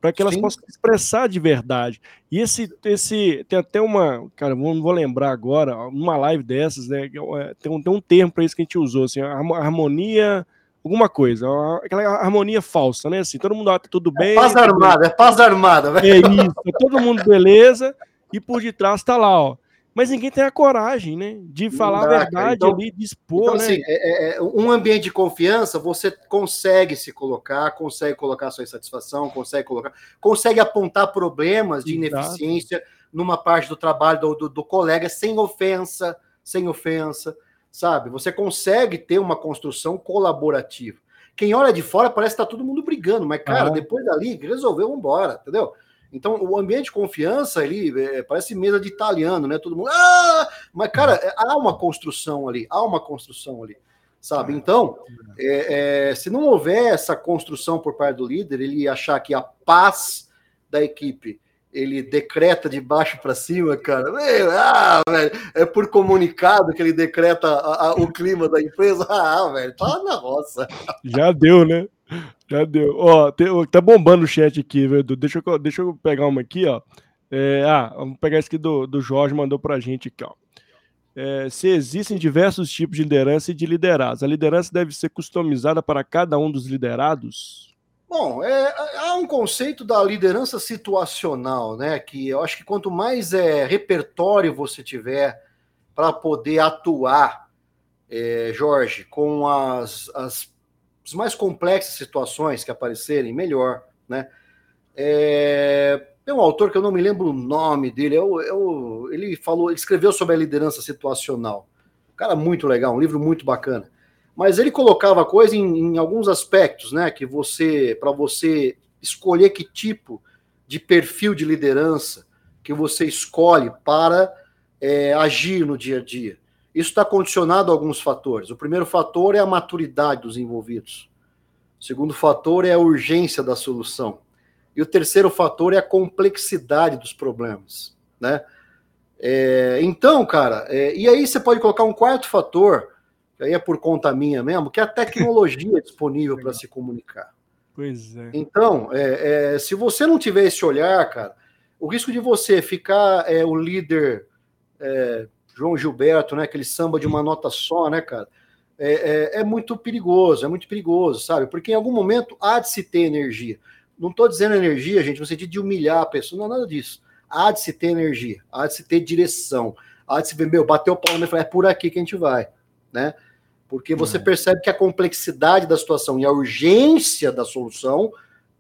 para que elas Sim. possam expressar de verdade. E esse, esse tem até uma, cara, não vou lembrar agora, uma live dessas, né? É, tem um, tem um termo para isso que a gente usou, assim, harmonia, alguma coisa, aquela harmonia falsa, né? Assim, todo mundo ah, tá tudo é bem. É paz armada, é paz armada, velho. É isso, é todo mundo beleza, e por detrás tá lá, ó mas ninguém tem a coragem, né? De falar a verdade então, ali, de expor, então, né? Assim, é, é, é, um ambiente de confiança, você consegue se colocar, consegue colocar sua insatisfação, consegue colocar, consegue apontar problemas de ineficiência Exato. numa parte do trabalho do, do, do colega sem ofensa, sem ofensa, sabe? Você consegue ter uma construção colaborativa. Quem olha de fora parece que tá todo mundo brigando, mas, cara, ah. depois dali, resolveu, vambora, entendeu? Então, o ambiente de confiança ali é, parece mesa de italiano, né? Todo mundo. Ah! Mas, cara, é, há uma construção ali, há uma construção ali, sabe? Então, é, é, se não houver essa construção por parte do líder, ele achar que a paz da equipe ele decreta de baixo para cima, cara. Meu, ah, velho, é por comunicado que ele decreta a, a, o clima da empresa. Ah, velho, tá na roça. Já deu, né? Já deu. Ó, tem, tá bombando o chat aqui, velho. Deixa eu, deixa eu pegar uma aqui, ó. É, ah, vamos pegar esse aqui do, do Jorge, mandou pra gente aqui, ó. É, se existem diversos tipos de liderança e de liderados, a liderança deve ser customizada para cada um dos liderados? Bom, é, há um conceito da liderança situacional, né? Que eu acho que quanto mais é, repertório você tiver para poder atuar, é, Jorge, com as, as, as, mais complexas situações que aparecerem, melhor, né? É, tem um autor que eu não me lembro o nome dele, é o, é ele falou, ele escreveu sobre a liderança situacional. Um cara muito legal, um livro muito bacana mas ele colocava a coisa em, em alguns aspectos, né? Que você, para você escolher que tipo de perfil de liderança que você escolhe para é, agir no dia a dia. Isso está condicionado a alguns fatores. O primeiro fator é a maturidade dos envolvidos. O segundo fator é a urgência da solução. E o terceiro fator é a complexidade dos problemas, né? É, então, cara, é, e aí você pode colocar um quarto fator, aí é por conta minha mesmo, que é a tecnologia disponível para se comunicar. Pois é. Então, é, é, se você não tiver esse olhar, cara, o risco de você ficar é, o líder é, João Gilberto, né? Aquele samba de uma nota só, né, cara? É, é, é, muito perigoso, é muito perigoso, sabe? Porque em algum momento há de se ter energia. Não estou dizendo energia, gente, no sentido de humilhar a pessoa, não é nada disso. Há de se ter energia, há de se ter direção, há de se ver, meu, bateu o pau e falar, é por aqui que a gente vai, né? Porque você uhum. percebe que a complexidade da situação e a urgência da solução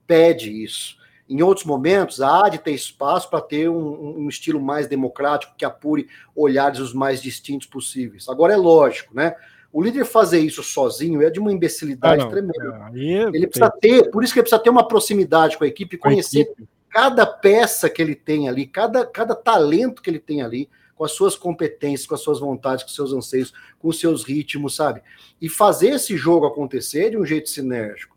pede isso. Em outros momentos, há de ter espaço para ter um, um, estilo mais democrático que apure olhares os mais distintos possíveis. Agora é lógico, né? O líder fazer isso sozinho é de uma imbecilidade ah, tremenda. É, ele precisa ter, por isso que ele precisa ter uma proximidade com a equipe, conhecer a equipe. cada peça que ele tem ali, cada, cada talento que ele tem ali, com as suas competências, com as suas vontades, com os seus anseios, com os seus ritmos, sabe? E fazer esse jogo acontecer de um jeito sinérgico.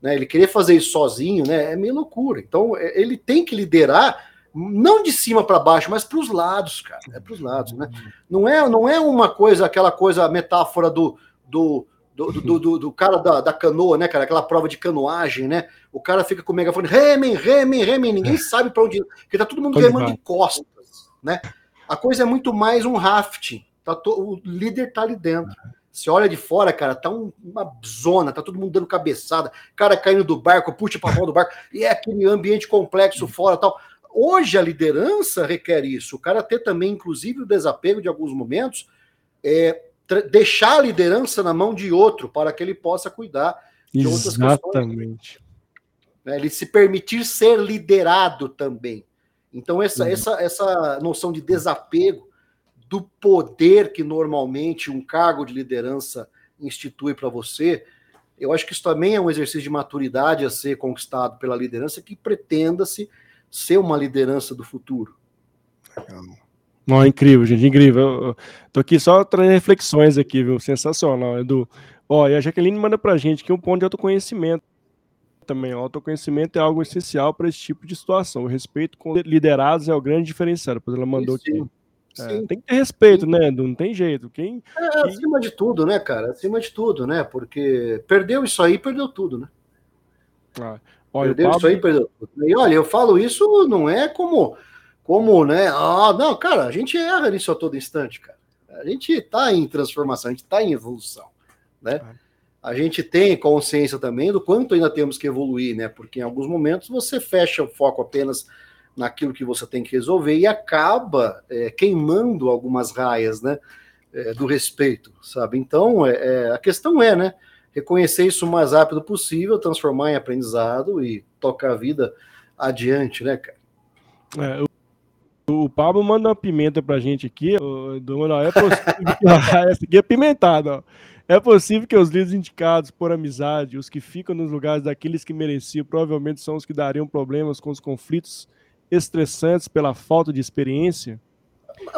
Né? Ele querer fazer isso sozinho né, é meio loucura. Então, é, ele tem que liderar não de cima para baixo, mas para os lados, cara. É para os lados, né? Não é, não é uma coisa, aquela coisa, metáfora do, do, do, do, do, do cara da, da, canoa, né, cara? Aquela prova de canoagem, né? O cara fica com o megafone, remem, remem, remem, ninguém sabe para onde porque tá todo mundo remando de costas, né? A coisa é muito mais um raft. Tá to... O líder tá ali dentro. Você olha de fora, cara, tá um, uma zona, tá todo mundo dando cabeçada, cara caindo do barco, puxa para fora do barco, e é aquele ambiente complexo fora tal. Hoje a liderança requer isso. O cara ter também, inclusive, o desapego de alguns momentos, é deixar a liderança na mão de outro para que ele possa cuidar de Exatamente. outras questões. Né? Ele se permitir ser liderado também. Então, essa, uhum. essa, essa noção de desapego do poder que normalmente um cargo de liderança institui para você, eu acho que isso também é um exercício de maturidade a ser conquistado pela liderança que pretenda-se ser uma liderança do futuro. Não, incrível, gente, incrível. Eu, eu tô aqui só trazendo reflexões aqui, viu? Sensacional, Edu. Ó, e a Jaqueline manda pra gente que um ponto de autoconhecimento também. O autoconhecimento é algo essencial para esse tipo de situação. O respeito com liderados é o grande diferencial. Pois ela mandou aqui. É, tem que ter respeito, sim. né, Edu? Não tem jeito. Quem, é, quem... acima de tudo, né, cara? Acima de tudo, né? Porque perdeu isso aí, perdeu tudo, né? Ah, olha, perdeu Pablo... isso aí, perdeu tudo. E olha, eu falo isso não é como, como, né? Ah, não, cara, a gente erra nisso a todo instante, cara. A gente está em transformação, a gente está em evolução, né? É a gente tem consciência também do quanto ainda temos que evoluir, né? Porque em alguns momentos você fecha o foco apenas naquilo que você tem que resolver e acaba é, queimando algumas raias, né? É, do respeito, sabe? Então, é, é, a questão é, né? Reconhecer isso o mais rápido possível, transformar em aprendizado e tocar a vida adiante, né, cara? É, o, o Pablo manda uma pimenta pra gente aqui. O, do, possível. essa aqui é pimentada, ó. É possível que os líderes indicados por amizade, os que ficam nos lugares daqueles que mereciam, provavelmente são os que dariam problemas com os conflitos estressantes pela falta de experiência?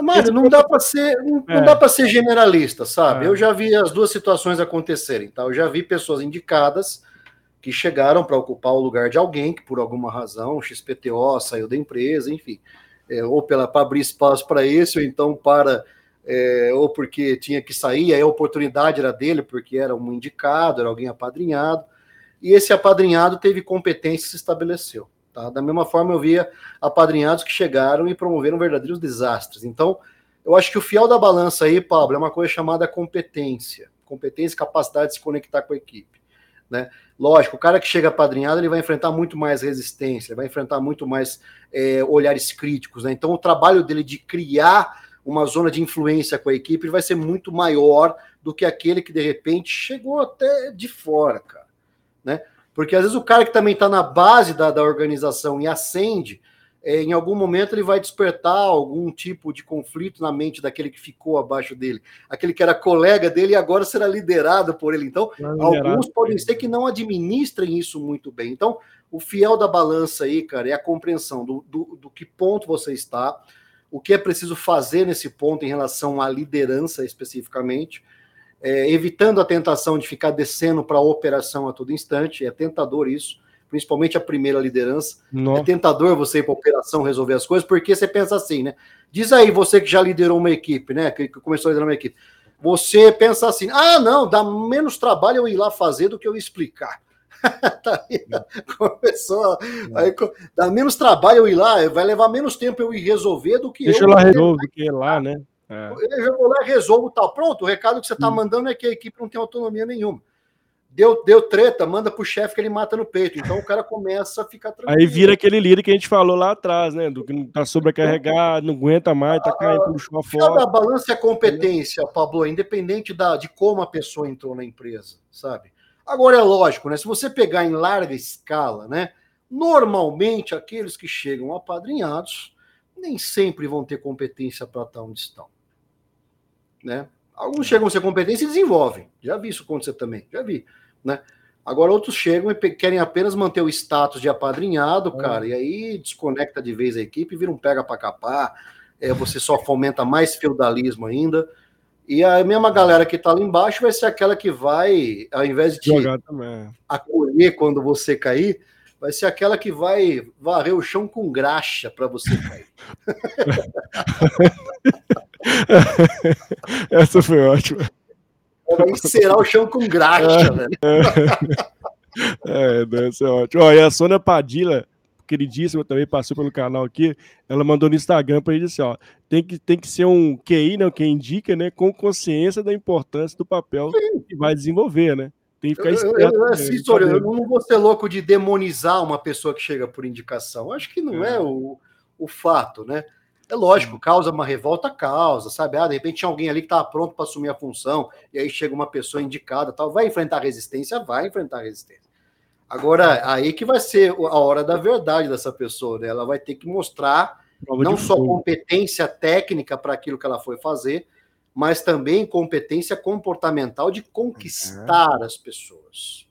Mas não dá para ser, não, é. dá para ser generalista, sabe? É. Eu já vi as duas situações acontecerem, tá? Eu já vi pessoas indicadas que chegaram para ocupar o lugar de alguém que, por alguma razão, o XPTO saiu da empresa, enfim, é, ou para abrir espaço para esse, ou então para. É, ou porque tinha que sair, aí a oportunidade era dele, porque era um indicado, era alguém apadrinhado, e esse apadrinhado teve competência e se estabeleceu. Tá? Da mesma forma, eu via apadrinhados que chegaram e promoveram verdadeiros desastres. Então, eu acho que o fiel da balança aí, Pablo, é uma coisa chamada competência. Competência e capacidade de se conectar com a equipe. Né? Lógico, o cara que chega apadrinhado, ele vai enfrentar muito mais resistência, vai enfrentar muito mais é, olhares críticos. Né? Então, o trabalho dele de criar uma zona de influência com a equipe vai ser muito maior do que aquele que, de repente, chegou até de fora, cara. Né? Porque às vezes o cara que também está na base da, da organização e acende, é, em algum momento ele vai despertar algum tipo de conflito na mente daquele que ficou abaixo dele, aquele que era colega dele e agora será liderado por ele. Então, alguns podem ser que não administrem isso muito bem. Então, o fiel da balança aí, cara, é a compreensão do, do, do que ponto você está, o que é preciso fazer nesse ponto em relação à liderança especificamente é, evitando a tentação de ficar descendo para a operação a todo instante. É tentador isso, principalmente a primeira liderança. É tentador você ir para a operação resolver as coisas, porque você pensa assim, né? Diz aí, você que já liderou uma equipe, né? Que, que começou a liderar uma equipe. Você pensa assim: ah, não, dá menos trabalho eu ir lá fazer do que eu explicar. tá aí, começou. Aí, dá menos trabalho eu ir lá, vai levar menos tempo eu ir resolver do que Deixa eu. Deixa lá resolver do que lá, né? É. Eu vou lá e resolvo tal. Pronto, o recado que você está hum. mandando é que a equipe não tem autonomia nenhuma. Deu, deu treta, manda pro chefe que ele mata no peito. Então o cara começa a ficar tranquilo. Aí vira aquele líder que a gente falou lá atrás, né? Do que não tá sobrecarregado, não aguenta mais, tá caindo pro chão fora. Cada balança é competência, Pablo, independente da, de como a pessoa entrou na empresa, sabe? Agora é lógico, né? Se você pegar em larga escala, né? Normalmente aqueles que chegam apadrinhados nem sempre vão ter competência para estar onde estão. Né? Alguns chegam a ser competentes e desenvolvem. Já vi isso acontecer também, já vi. Né? Agora outros chegam e querem apenas manter o status de apadrinhado, é. cara, e aí desconecta de vez a equipe, vira um pega para capar, é, você só fomenta mais feudalismo ainda. E a mesma galera que está lá embaixo vai ser aquela que vai, ao invés de acolher quando você cair, vai ser aquela que vai varrer o chão com graxa para você cair. Essa foi ótima. Vai encerar o chão com graxa, é, velho. É, é, essa é ótimo. Ó, e a Sônia Padilha, queridíssima, também passou pelo canal aqui. Ela mandou no Instagram para ele assim: ó, tem que, tem que ser um QI, né, que indica, né, com consciência da importância do papel que vai desenvolver, né? Tem que ficar esperto. Eu, eu, assim, eu, eu não vou ser louco de demonizar uma pessoa que chega por indicação. Acho que não é, é o, o fato, né? É lógico, causa uma revolta, causa, sabe? Ah, de repente tinha alguém ali que estava pronto para assumir a função, e aí chega uma pessoa indicada, tal, vai enfrentar resistência, vai enfrentar resistência. Agora, aí que vai ser a hora da verdade dessa pessoa, né? Ela vai ter que mostrar Prova não só competência técnica para aquilo que ela foi fazer, mas também competência comportamental de conquistar as pessoas.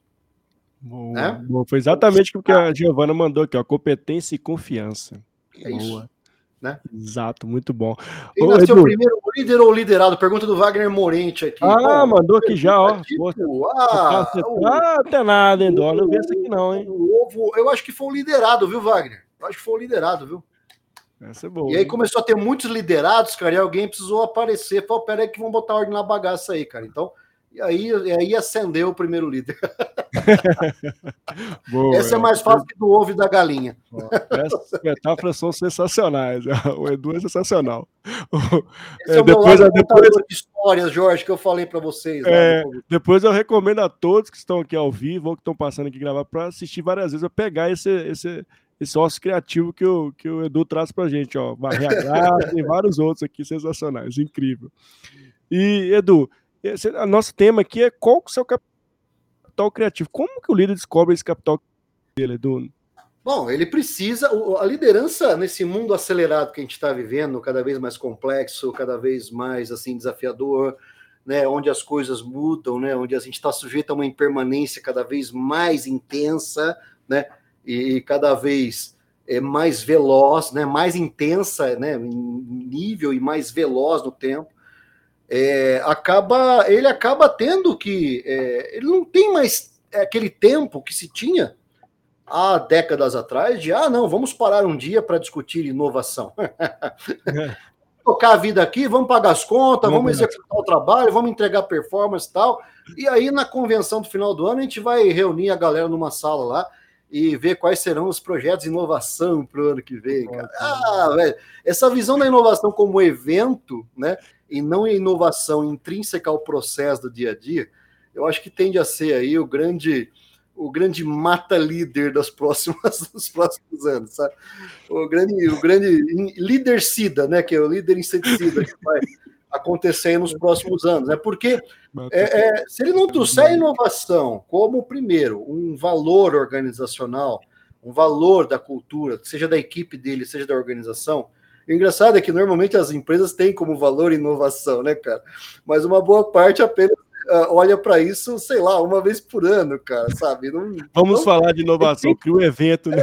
Boa, né? boa. Foi exatamente o que a Giovana mandou aqui, ó, competência e confiança. É boa. isso. Né? Exato, muito bom. Quem Ô, nasceu Edu... primeiro, líder ou liderado? Pergunta do Wagner Morente aqui. Ah, Pô, mandou aqui já, ó. Tipo, ah, tá, o... ah, até nada, hein, Dó? Não vi essa aqui não, hein? Ovo, eu acho que foi o liderado, viu, Wagner? Eu acho que foi o liderado, viu? Essa é boa. E aí começou a ter muitos liderados, cara, e alguém precisou aparecer. Falou, peraí que vão botar ordem na bagaça aí, cara. Então, e aí, e aí acendeu o primeiro líder. Boa, Essa é mais fácil que do ovo e da galinha. Essas metáforas são sensacionais. O Edu é sensacional. Esse é, é depois, depois de histórias, Jorge, que eu falei para vocês. É, depois eu recomendo a todos que estão aqui ao vivo ou que estão passando aqui gravar para assistir várias vezes, para pegar esse, esse, esse ócio criativo que o, que o Edu traz para gente. Ó. Tem vários outros aqui sensacionais, incrível. E, Edu, esse, o nosso tema aqui é qual o seu capital criativo. Como que o líder descobre esse capital dele, Edu? Bom, ele precisa. A liderança nesse mundo acelerado que a gente está vivendo, cada vez mais complexo, cada vez mais assim desafiador, né, onde as coisas mudam, né, onde a gente está sujeito a uma impermanência cada vez mais intensa, né, e cada vez é, mais veloz, né, mais intensa, né, em nível e mais veloz no tempo é, acaba ele acaba tendo que é, ele não tem mais é aquele tempo que se tinha há décadas atrás de ah, não, vamos parar um dia para discutir inovação. Tocar a vida aqui, vamos pagar as contas, vamos executar o trabalho, vamos entregar performance e tal. E aí, na convenção do final do ano, a gente vai reunir a galera numa sala lá e ver quais serão os projetos de inovação para o ano que vem. Cara. Ah, velho, essa visão da inovação como evento, né, e não inovação intrínseca ao processo do dia a dia, eu acho que tende a ser aí o grande o grande mata líder das próximas dos próximos anos, sabe? O grande o grande líder sida, né, que é o líder inseticida que vai acontecer nos próximos anos. É porque é, é, se ele não trouxer a inovação como, primeiro, um valor organizacional, um valor da cultura, seja da equipe dele, seja da organização, o engraçado é que normalmente as empresas têm como valor inovação, né, cara? Mas uma boa parte apenas uh, olha para isso, sei lá, uma vez por ano, cara, sabe? Não, vamos não... falar de inovação, cria um evento, né?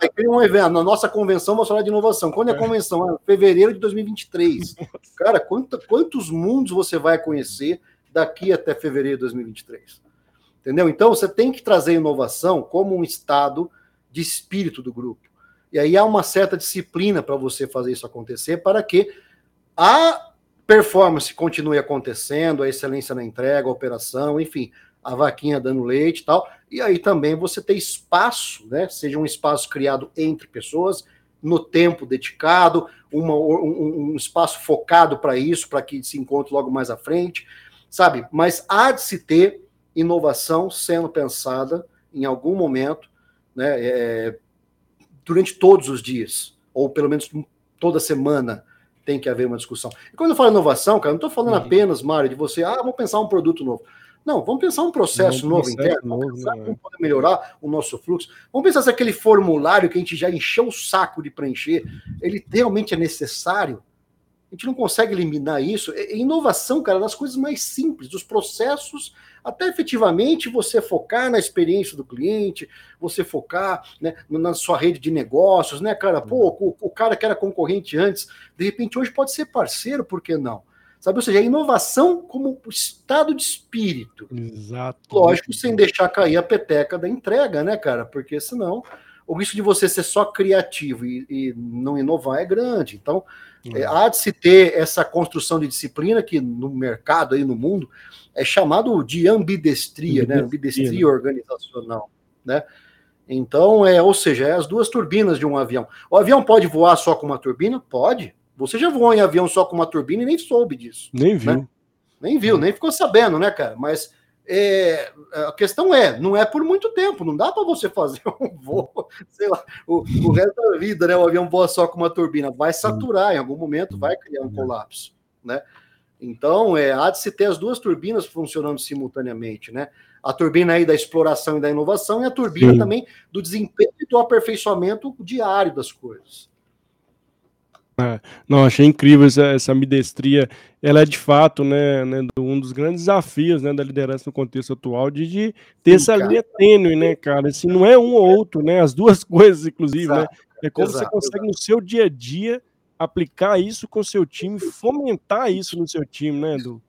É, cria um evento. Na nossa convenção, vamos falar de inovação. Quando é a é. convenção? É fevereiro de 2023. Cara, quanto, quantos mundos você vai conhecer daqui até fevereiro de 2023? Entendeu? Então, você tem que trazer inovação como um estado de espírito do grupo. E aí há uma certa disciplina para você fazer isso acontecer, para que a performance continue acontecendo, a excelência na entrega, a operação, enfim, a vaquinha dando leite e tal. E aí também você ter espaço, né? Seja um espaço criado entre pessoas, no tempo dedicado, uma, um, um espaço focado para isso, para que se encontre logo mais à frente, sabe? Mas há de se ter inovação sendo pensada em algum momento, né? É, durante todos os dias, ou pelo menos toda semana tem que haver uma discussão. E quando eu falo inovação, cara, não estou falando uhum. apenas, Mário, de você, ah, vamos pensar um produto novo. Não, vamos pensar um processo novo interno, vamos pensar né? como poder melhorar o nosso fluxo. Vamos pensar se aquele formulário que a gente já encheu o saco de preencher, ele realmente é necessário. A gente não consegue eliminar isso. É, é inovação, cara, nas coisas mais simples, dos processos até efetivamente você focar na experiência do cliente, você focar né, na sua rede de negócios, né, cara? Pô, uhum. o, o cara que era concorrente antes, de repente hoje pode ser parceiro, por que não? Sabe? Ou seja, a inovação como estado de espírito. Exato. Lógico, sem deixar cair a peteca da entrega, né, cara? Porque senão o risco de você ser só criativo e, e não inovar é grande. Então, uhum. é, há de se ter essa construção de disciplina que no mercado aí no mundo é chamado de ambidestria, né? Ambidestria organizacional, né? Então, é, ou seja, é as duas turbinas de um avião. O avião pode voar só com uma turbina? Pode. Você já voou em avião só com uma turbina e nem soube disso. Nem viu. Né? Nem viu, nem ficou sabendo, né, cara? Mas é, a questão é, não é por muito tempo, não dá para você fazer um voo, sei lá, o, o resto da vida, né? O avião voa só com uma turbina, vai saturar em algum momento, vai criar um colapso, né? Então, é, há de se ter as duas turbinas funcionando simultaneamente, né? A turbina aí da exploração e da inovação e a turbina Sim. também do desempenho e do aperfeiçoamento diário das coisas. É, não, achei incrível essa, essa ambidestria. Ela é de fato, né, né, um dos grandes desafios, né, da liderança no contexto atual, de, de ter Sim, essa cara. linha tênue, né, cara? Assim, não é um ou outro, né? As duas coisas, inclusive, né? Exato, né? É como exato, você consegue exato. no seu dia a dia aplicar isso com o seu time, fomentar isso no seu time, né, Edu?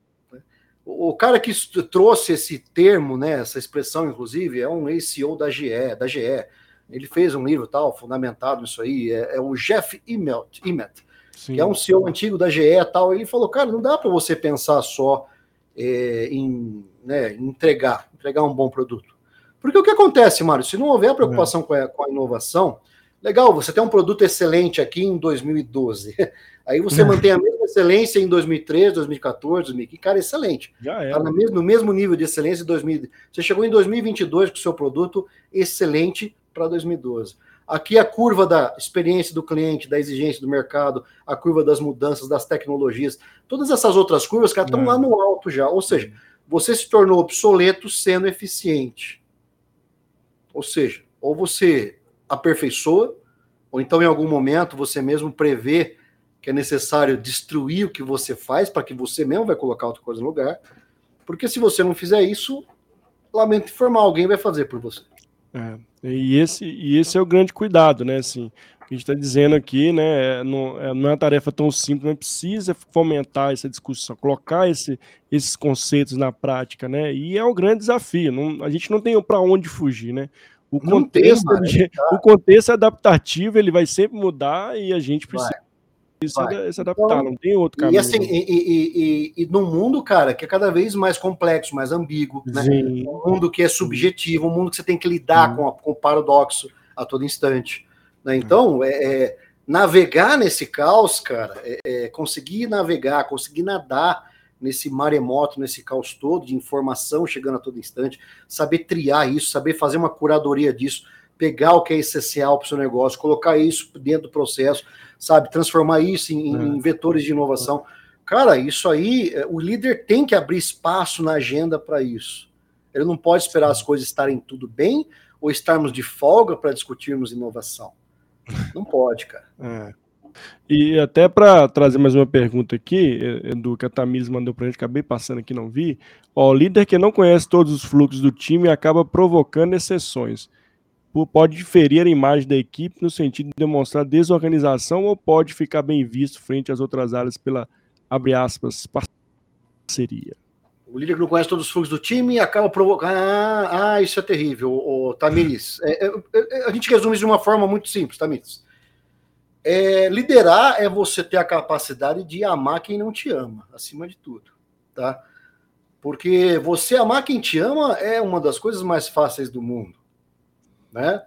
O cara que trouxe esse termo, né, essa expressão, inclusive, é um ex-CEO da GE, da GE. Ele fez um livro tal, fundamentado nisso aí, é, é o Jeff Immelt, Immelt que é um CEO antigo da GE tal. Ele falou, cara, não dá para você pensar só é, em né, entregar, entregar um bom produto. Porque o que acontece, Mário, se não houver preocupação é. com, a, com a inovação, Legal, você tem um produto excelente aqui em 2012. Aí você é. mantém a mesma excelência em 2013, 2014, 2015. Cara, excelente. Já é. Tá no mesmo, no mesmo nível de excelência em 2000. Você chegou em 2022 com o seu produto excelente para 2012. Aqui a curva da experiência do cliente, da exigência do mercado, a curva das mudanças, das tecnologias, todas essas outras curvas, cara, estão é. lá no alto já. Ou seja, você se tornou obsoleto sendo eficiente. Ou seja, ou você aperfeiçoa, ou então em algum momento você mesmo prevê que é necessário destruir o que você faz para que você mesmo vai colocar outra coisa no lugar. Porque se você não fizer isso, lamento informar, alguém vai fazer por você. É, e, esse, e esse é o grande cuidado, né? Assim, a gente está dizendo aqui, né, é, não, é, não é uma tarefa tão simples, mas precisa fomentar essa discussão, colocar esse, esses conceitos na prática, né? E é um grande desafio. Não, a gente não tem para onde fugir, né? O contexto, tem, tá? o contexto adaptativo ele vai sempre mudar e a gente precisa vai. se adaptar, então, não tem outro caminho. E assim, e, e, e, e num mundo, cara, que é cada vez mais complexo, mais ambíguo, né? Um mundo que é subjetivo, um mundo que você tem que lidar com, a, com o paradoxo a todo instante. Né? Então, é, é, navegar nesse caos, cara, é, é, conseguir navegar, conseguir nadar nesse maremoto, nesse caos todo de informação chegando a todo instante, saber triar isso, saber fazer uma curadoria disso, pegar o que é essencial para o seu negócio, colocar isso dentro do processo, sabe, transformar isso em, em é. vetores de inovação. Cara, isso aí, é, o líder tem que abrir espaço na agenda para isso. Ele não pode esperar as coisas estarem tudo bem ou estarmos de folga para discutirmos inovação. Não pode, cara. É. E até para trazer mais uma pergunta aqui, do que a Tamires mandou para a gente, acabei passando aqui, não vi. Ó, o líder que não conhece todos os fluxos do time acaba provocando exceções. Pode diferir a imagem da equipe no sentido de demonstrar desorganização ou pode ficar bem visto frente às outras áreas pela, abre aspas, parceria. O líder que não conhece todos os fluxos do time acaba provocando. Ah, ah isso é terrível, o, Tamiris. É, é, é, a gente resume isso de uma forma muito simples, Tamiris. É, liderar é você ter a capacidade de amar quem não te ama, acima de tudo, tá? Porque você amar quem te ama é uma das coisas mais fáceis do mundo, né?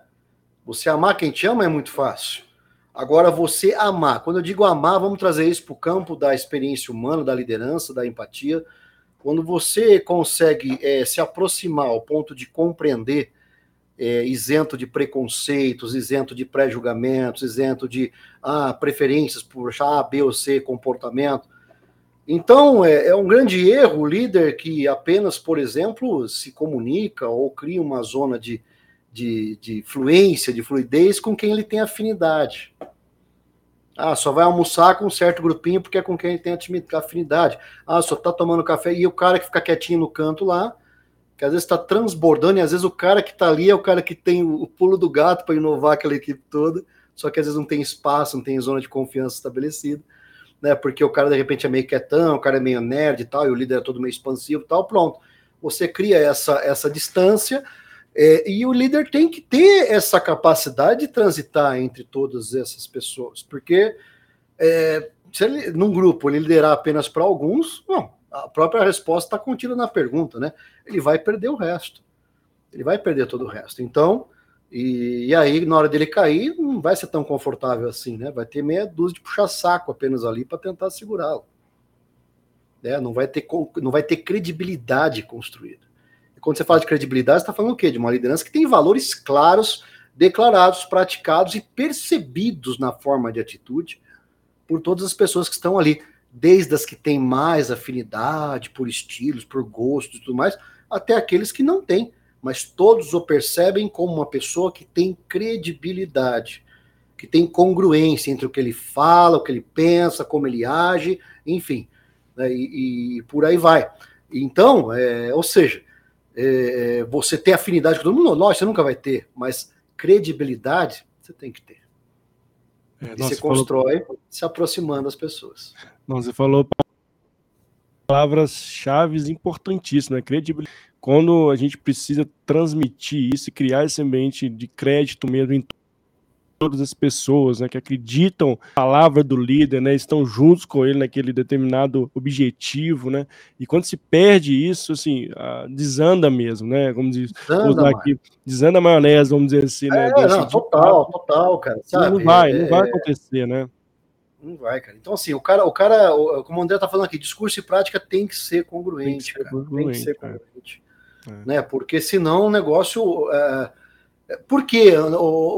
Você amar quem te ama é muito fácil. Agora, você amar, quando eu digo amar, vamos trazer isso para o campo da experiência humana, da liderança, da empatia quando você consegue é, se aproximar ao ponto de compreender, é, isento de preconceitos, isento de pré-julgamentos, isento de ah, preferências por A, B ou C comportamento. Então, é, é um grande erro o líder que apenas, por exemplo, se comunica ou cria uma zona de, de, de fluência, de fluidez com quem ele tem afinidade. Ah, só vai almoçar com um certo grupinho porque é com quem tem afinidade. Ah, só tá tomando café. E o cara que fica quietinho no canto lá, que às vezes está transbordando, e às vezes o cara que está ali é o cara que tem o pulo do gato para inovar aquela equipe toda, só que às vezes não tem espaço, não tem zona de confiança estabelecida, né? Porque o cara de repente é meio quietão, o cara é meio nerd e tal, e o líder é todo meio expansivo e tal, pronto. Você cria essa, essa distância, é, e o líder tem que ter essa capacidade de transitar entre todas essas pessoas, porque é, se ele, num grupo ele liderar apenas para alguns, bom, a própria resposta está contida na pergunta, né? Ele vai perder o resto. Ele vai perder todo o resto. Então, e, e aí, na hora dele cair, não vai ser tão confortável assim, né? Vai ter meia dúzia de puxar saco apenas ali para tentar segurá-lo. Né? Não, vai ter, não vai ter credibilidade construída. Quando você fala de credibilidade, você está falando o quê? De uma liderança que tem valores claros, declarados, praticados e percebidos na forma de atitude por todas as pessoas que estão ali, desde as que têm mais afinidade por estilos, por gostos e tudo mais, até aqueles que não têm, mas todos o percebem como uma pessoa que tem credibilidade, que tem congruência entre o que ele fala, o que ele pensa, como ele age, enfim, né, e, e, por aí vai. Então, é, ou seja, é, é, você ter afinidade com todo mundo, lógico, você nunca vai ter, mas credibilidade você tem que ter. É, e nossa, você constrói falou... se aproximando das pessoas. Não, você falou palavras-chave importantíssimas, né? Credibilidade. Quando a gente precisa transmitir isso e criar esse ambiente de crédito mesmo em todas as pessoas né, que acreditam na palavra do líder, né, estão juntos com ele naquele determinado objetivo, né? E quando se perde isso, assim, desanda mesmo, né? Como diz, desanda, aqui, desanda a maionese, vamos dizer assim, né? É, não, total, total, cara. Sabe? Não vai, é, não vai acontecer, né? Não vai, cara. Então, assim, o cara, o cara, como o André tá falando aqui, discurso e prática tem que ser congruente, tem que ser congruente, tem que ser congruente. É. Né? Porque senão o negócio. É, por quê,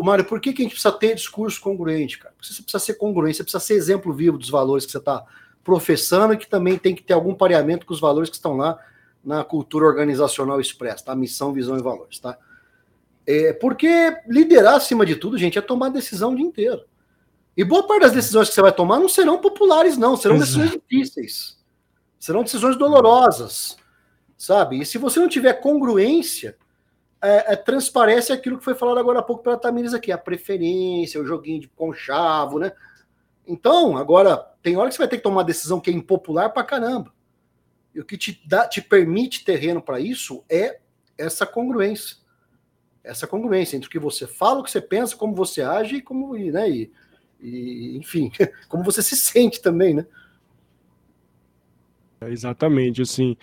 Mário? Por que, que a gente precisa ter discurso congruente, cara? Você precisa ser congruente, você precisa ser exemplo vivo dos valores que você está professando e que também tem que ter algum pareamento com os valores que estão lá na cultura organizacional expressa, tá? Missão, visão e valores, tá? É, porque liderar, acima de tudo, gente, é tomar decisão o dia inteiro. E boa parte das decisões que você vai tomar não serão populares, não, serão Exato. decisões difíceis. Serão decisões dolorosas, sabe? E se você não tiver congruência é, é, transparece aquilo que foi falado agora há pouco pela Tamires aqui, a preferência, o joguinho de conchavo, né? Então, agora, tem hora que você vai ter que tomar uma decisão que é impopular pra caramba. E o que te, dá, te permite terreno para isso é essa congruência. Essa congruência entre o que você fala, o que você pensa, como você age e como, né, e, e enfim, como você se sente também, né? É, exatamente, assim,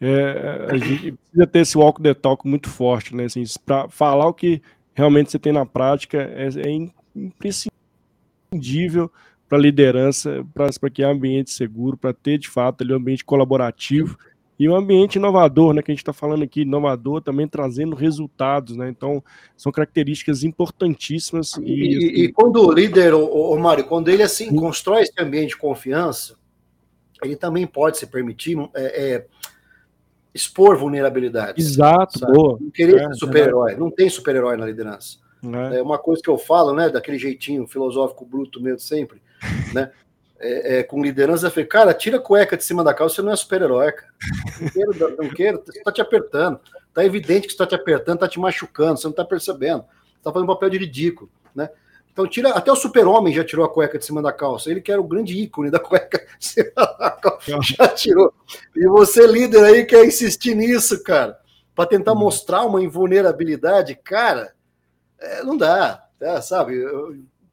é, a gente precisa ter esse walk the talk muito forte, né, assim, para falar o que realmente você tem na prática é, é imprescindível para a liderança, para que é um ambiente seguro, para ter de fato ali um ambiente colaborativo e um ambiente inovador, né, que a gente está falando aqui, inovador também trazendo resultados, né, então são características importantíssimas. E, e, assim, e quando o líder, o, o Mário, quando ele assim sim. constrói esse ambiente de confiança, ele também pode se permitir é, é, expor vulnerabilidades. Exato, sabe? boa. Não querer é, ser super-herói, não tem super-herói na liderança. É. é uma coisa que eu falo, né, daquele jeitinho filosófico bruto meu de sempre, né? É, é, com liderança, eu falei, cara, tira a cueca de cima da calça, você não é super-herói, cara. Não quero, não quero, você tá te apertando. Tá evidente que você tá te apertando, tá te machucando, você não tá percebendo. Você tá fazendo um papel de ridículo, né? Então tira, até o super-homem já tirou a cueca de cima da calça. Ele que era o grande ícone da cueca de cima da calça, já tirou. E você, líder aí, quer insistir nisso, cara, para tentar uhum. mostrar uma invulnerabilidade, cara, é, não dá, tá, sabe?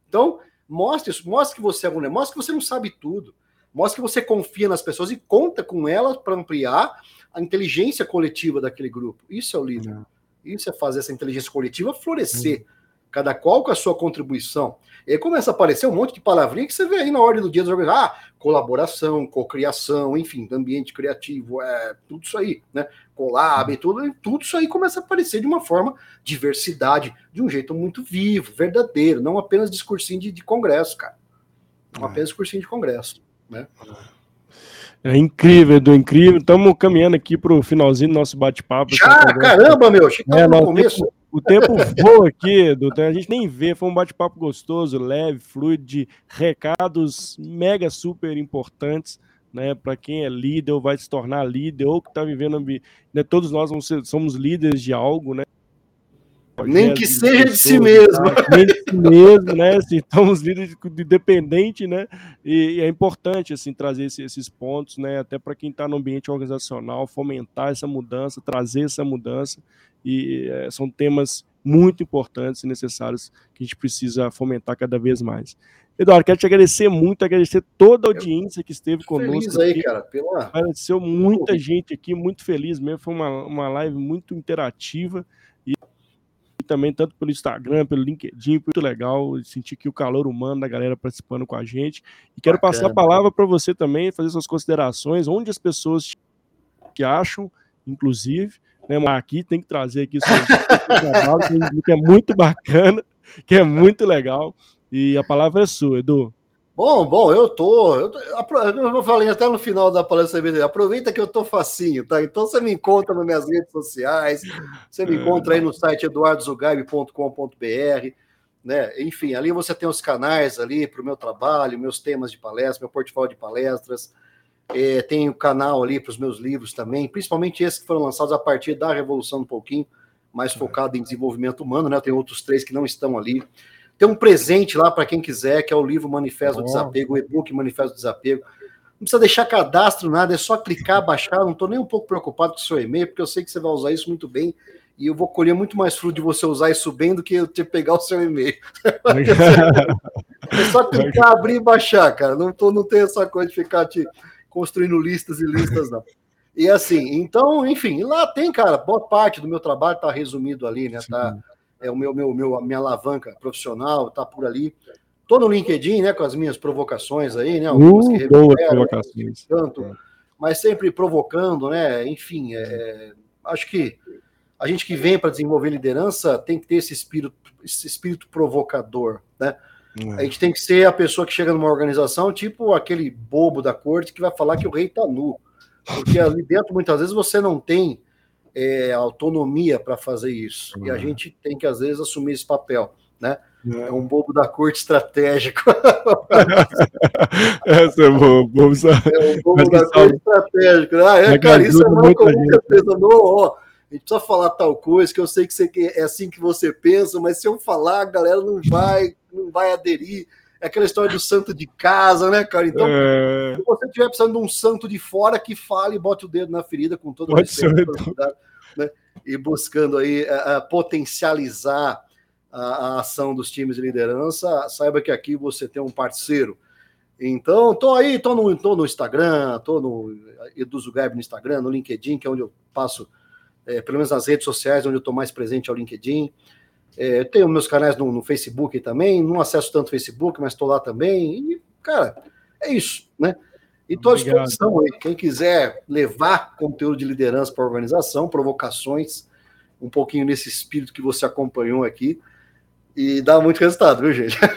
Então, Mostre isso, mostre que você é vulnerável, mostre que você não sabe tudo. Mostre que você confia nas pessoas e conta com elas para ampliar a inteligência coletiva daquele grupo. Isso é o líder. Isso é fazer essa inteligência coletiva florescer. Uhum. Cada qual com a sua contribuição. E aí começa a aparecer um monte de palavrinha que você vê aí na ordem do dia dos organizados. Ah, colaboração, cocriação, enfim, ambiente criativo, é, tudo isso aí, né? Collab e tudo, tudo isso aí começa a aparecer de uma forma, diversidade, de um jeito muito vivo, verdadeiro, não apenas discursinho de, de congresso, cara. Não é. apenas discursinho de congresso, né? É incrível, Edu, incrível. Estamos caminhando aqui para o finalzinho do nosso bate-papo. Já, caramba, meu, chegamos é, no começo. Tempo, o tempo voa aqui, Edu, a gente nem vê. Foi um bate-papo gostoso, leve, fluido, de recados mega super importantes né, para quem é líder ou vai se tornar líder ou que está vivendo, né, todos nós ser, somos líderes de algo, né? Nem que seja de si mesmo. Tá? Nem de si mesmo, né? Assim, estamos líderes de dependente, né? E, e, é importante assim trazer esse, esses pontos, né? Até para quem está no ambiente organizacional, fomentar essa mudança, trazer essa mudança. E é, são temas muito importantes e necessários que a gente precisa fomentar cada vez mais. Eduardo, quero te agradecer muito, agradecer toda a audiência que esteve conosco. Feliz aí, aqui. cara. Pela... Apareceu muita gente aqui, muito feliz mesmo. Foi uma, uma live muito interativa e também tanto pelo Instagram, pelo LinkedIn, muito legal. Sentir que o calor humano da galera participando com a gente. E quero Bacana. passar a palavra para você também, fazer suas considerações, onde as pessoas que acham, inclusive, né, aqui tem que trazer aqui o que é muito bacana, que é muito legal. E a palavra é sua, Edu. Bom, bom, eu tô. Eu, tô, eu falei até no final da palestra aproveita que eu tô facinho, tá? Então você me encontra nas minhas redes sociais, você me encontra aí no site eduardozugaib.com.br, né? Enfim, ali você tem os canais ali para o meu trabalho, meus temas de palestra, meu portfólio de palestras. É, tem o canal ali para os meus livros também, principalmente esses que foram lançados a partir da Revolução um pouquinho, mais focado em desenvolvimento humano, né? Tem outros três que não estão ali. Tem um presente lá para quem quiser, que é o livro Manifesto do Desapego, o e-book Manifesto do Desapego. Não precisa deixar cadastro, nada, é só clicar, baixar. Não estou nem um pouco preocupado com o seu e-mail, porque eu sei que você vai usar isso muito bem. E eu vou colher muito mais fruto de você usar isso bem do que eu ter pegar o seu e-mail. é só clicar, abrir e baixar, cara. Não, tô, não tem essa coisa de ficar te construindo listas e listas, não. E assim, então, enfim, lá tem, cara, boa parte do meu trabalho está resumido ali, né? Tá, é o meu, meu, meu, a minha alavanca profissional, tá por ali. Tô no LinkedIn, né, com as minhas provocações aí, né? Algumas uh, que boas provocações. Tanto, mas sempre provocando, né? Enfim, é, acho que a gente que vem para desenvolver liderança tem que ter esse espírito, esse espírito provocador, né? Uhum. A gente tem que ser a pessoa que chega numa organização, tipo aquele bobo da corte que vai falar que o rei tá nu. Porque ali dentro, muitas vezes, você não tem é, autonomia para fazer isso. Uhum. E a uhum. gente tem que, às vezes, assumir esse papel. Né? É um bobo da corte estratégico. Essa é boa, bobo, É um bobo da corte estratégico. Ah, é, cara, isso é certeza. No, ó, a gente precisa falar tal coisa, que eu sei que você, é assim que você pensa, mas se eu falar, a galera não vai, não vai aderir. É aquela história do santo de casa, né, cara? Então, é... se você estiver precisando de um santo de fora, que fale e bote o dedo na ferida com todo o respeito, né? e buscando aí a, a potencializar a, a, ação dos times de liderança, saiba que aqui você tem um parceiro. Então, tô aí, tô no, tô no Instagram, tô no Eduzo Gabi no Instagram, no LinkedIn, que é onde eu passo, é, pelo menos nas redes sociais, onde eu estou mais presente é o LinkedIn. É, tenho meus canais no, no, Facebook também, não acesso tanto Facebook, mas estou lá também. E, cara, é isso, né? E estou à disposição aí. Quem quiser levar conteúdo de liderança para a organização, provocações, um pouquinho nesse espírito que você acompanhou aqui, e dá muito resultado, viu, gente?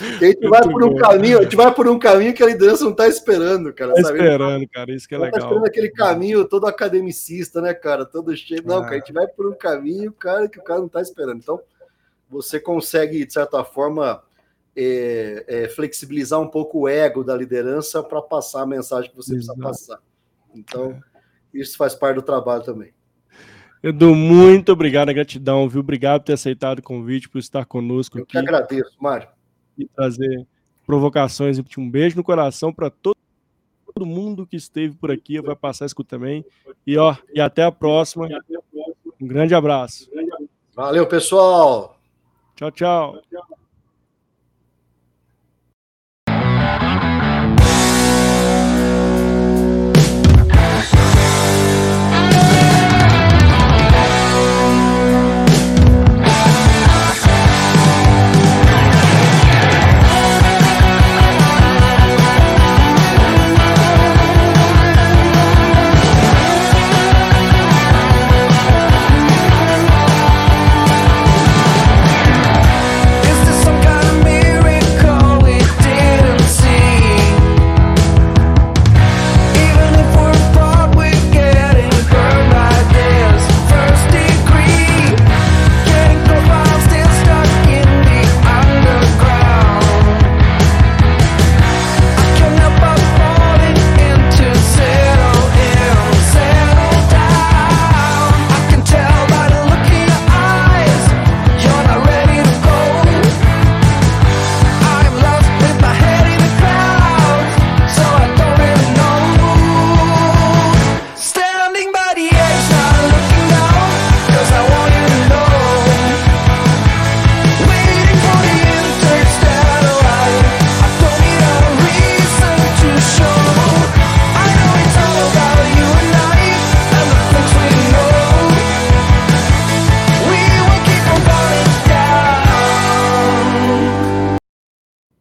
a gente vai por um caminho, a gente vai por um caminho que a liderança não está esperando, cara. Tá esperando, cara, isso que é tá legal. Tá esperando aquele caminho todo academicista, né, cara? Todo cheio. Não, cara, a gente vai por um caminho, cara, que o cara não está esperando. Então, você consegue, de certa forma, é, é, flexibilizar um pouco o ego da liderança para passar a mensagem que você Exato. precisa passar. Então, isso faz parte do trabalho também. Edu, muito obrigado, gratidão, viu? Obrigado por ter aceitado o convite, por estar conosco Eu aqui. Eu que agradeço, Mário. E trazer provocações. Um beijo no coração para todo, todo mundo que esteve por aqui, vai passar isso também. E, ó, e até a próxima. Um grande abraço. Valeu, pessoal. Tchau, tchau.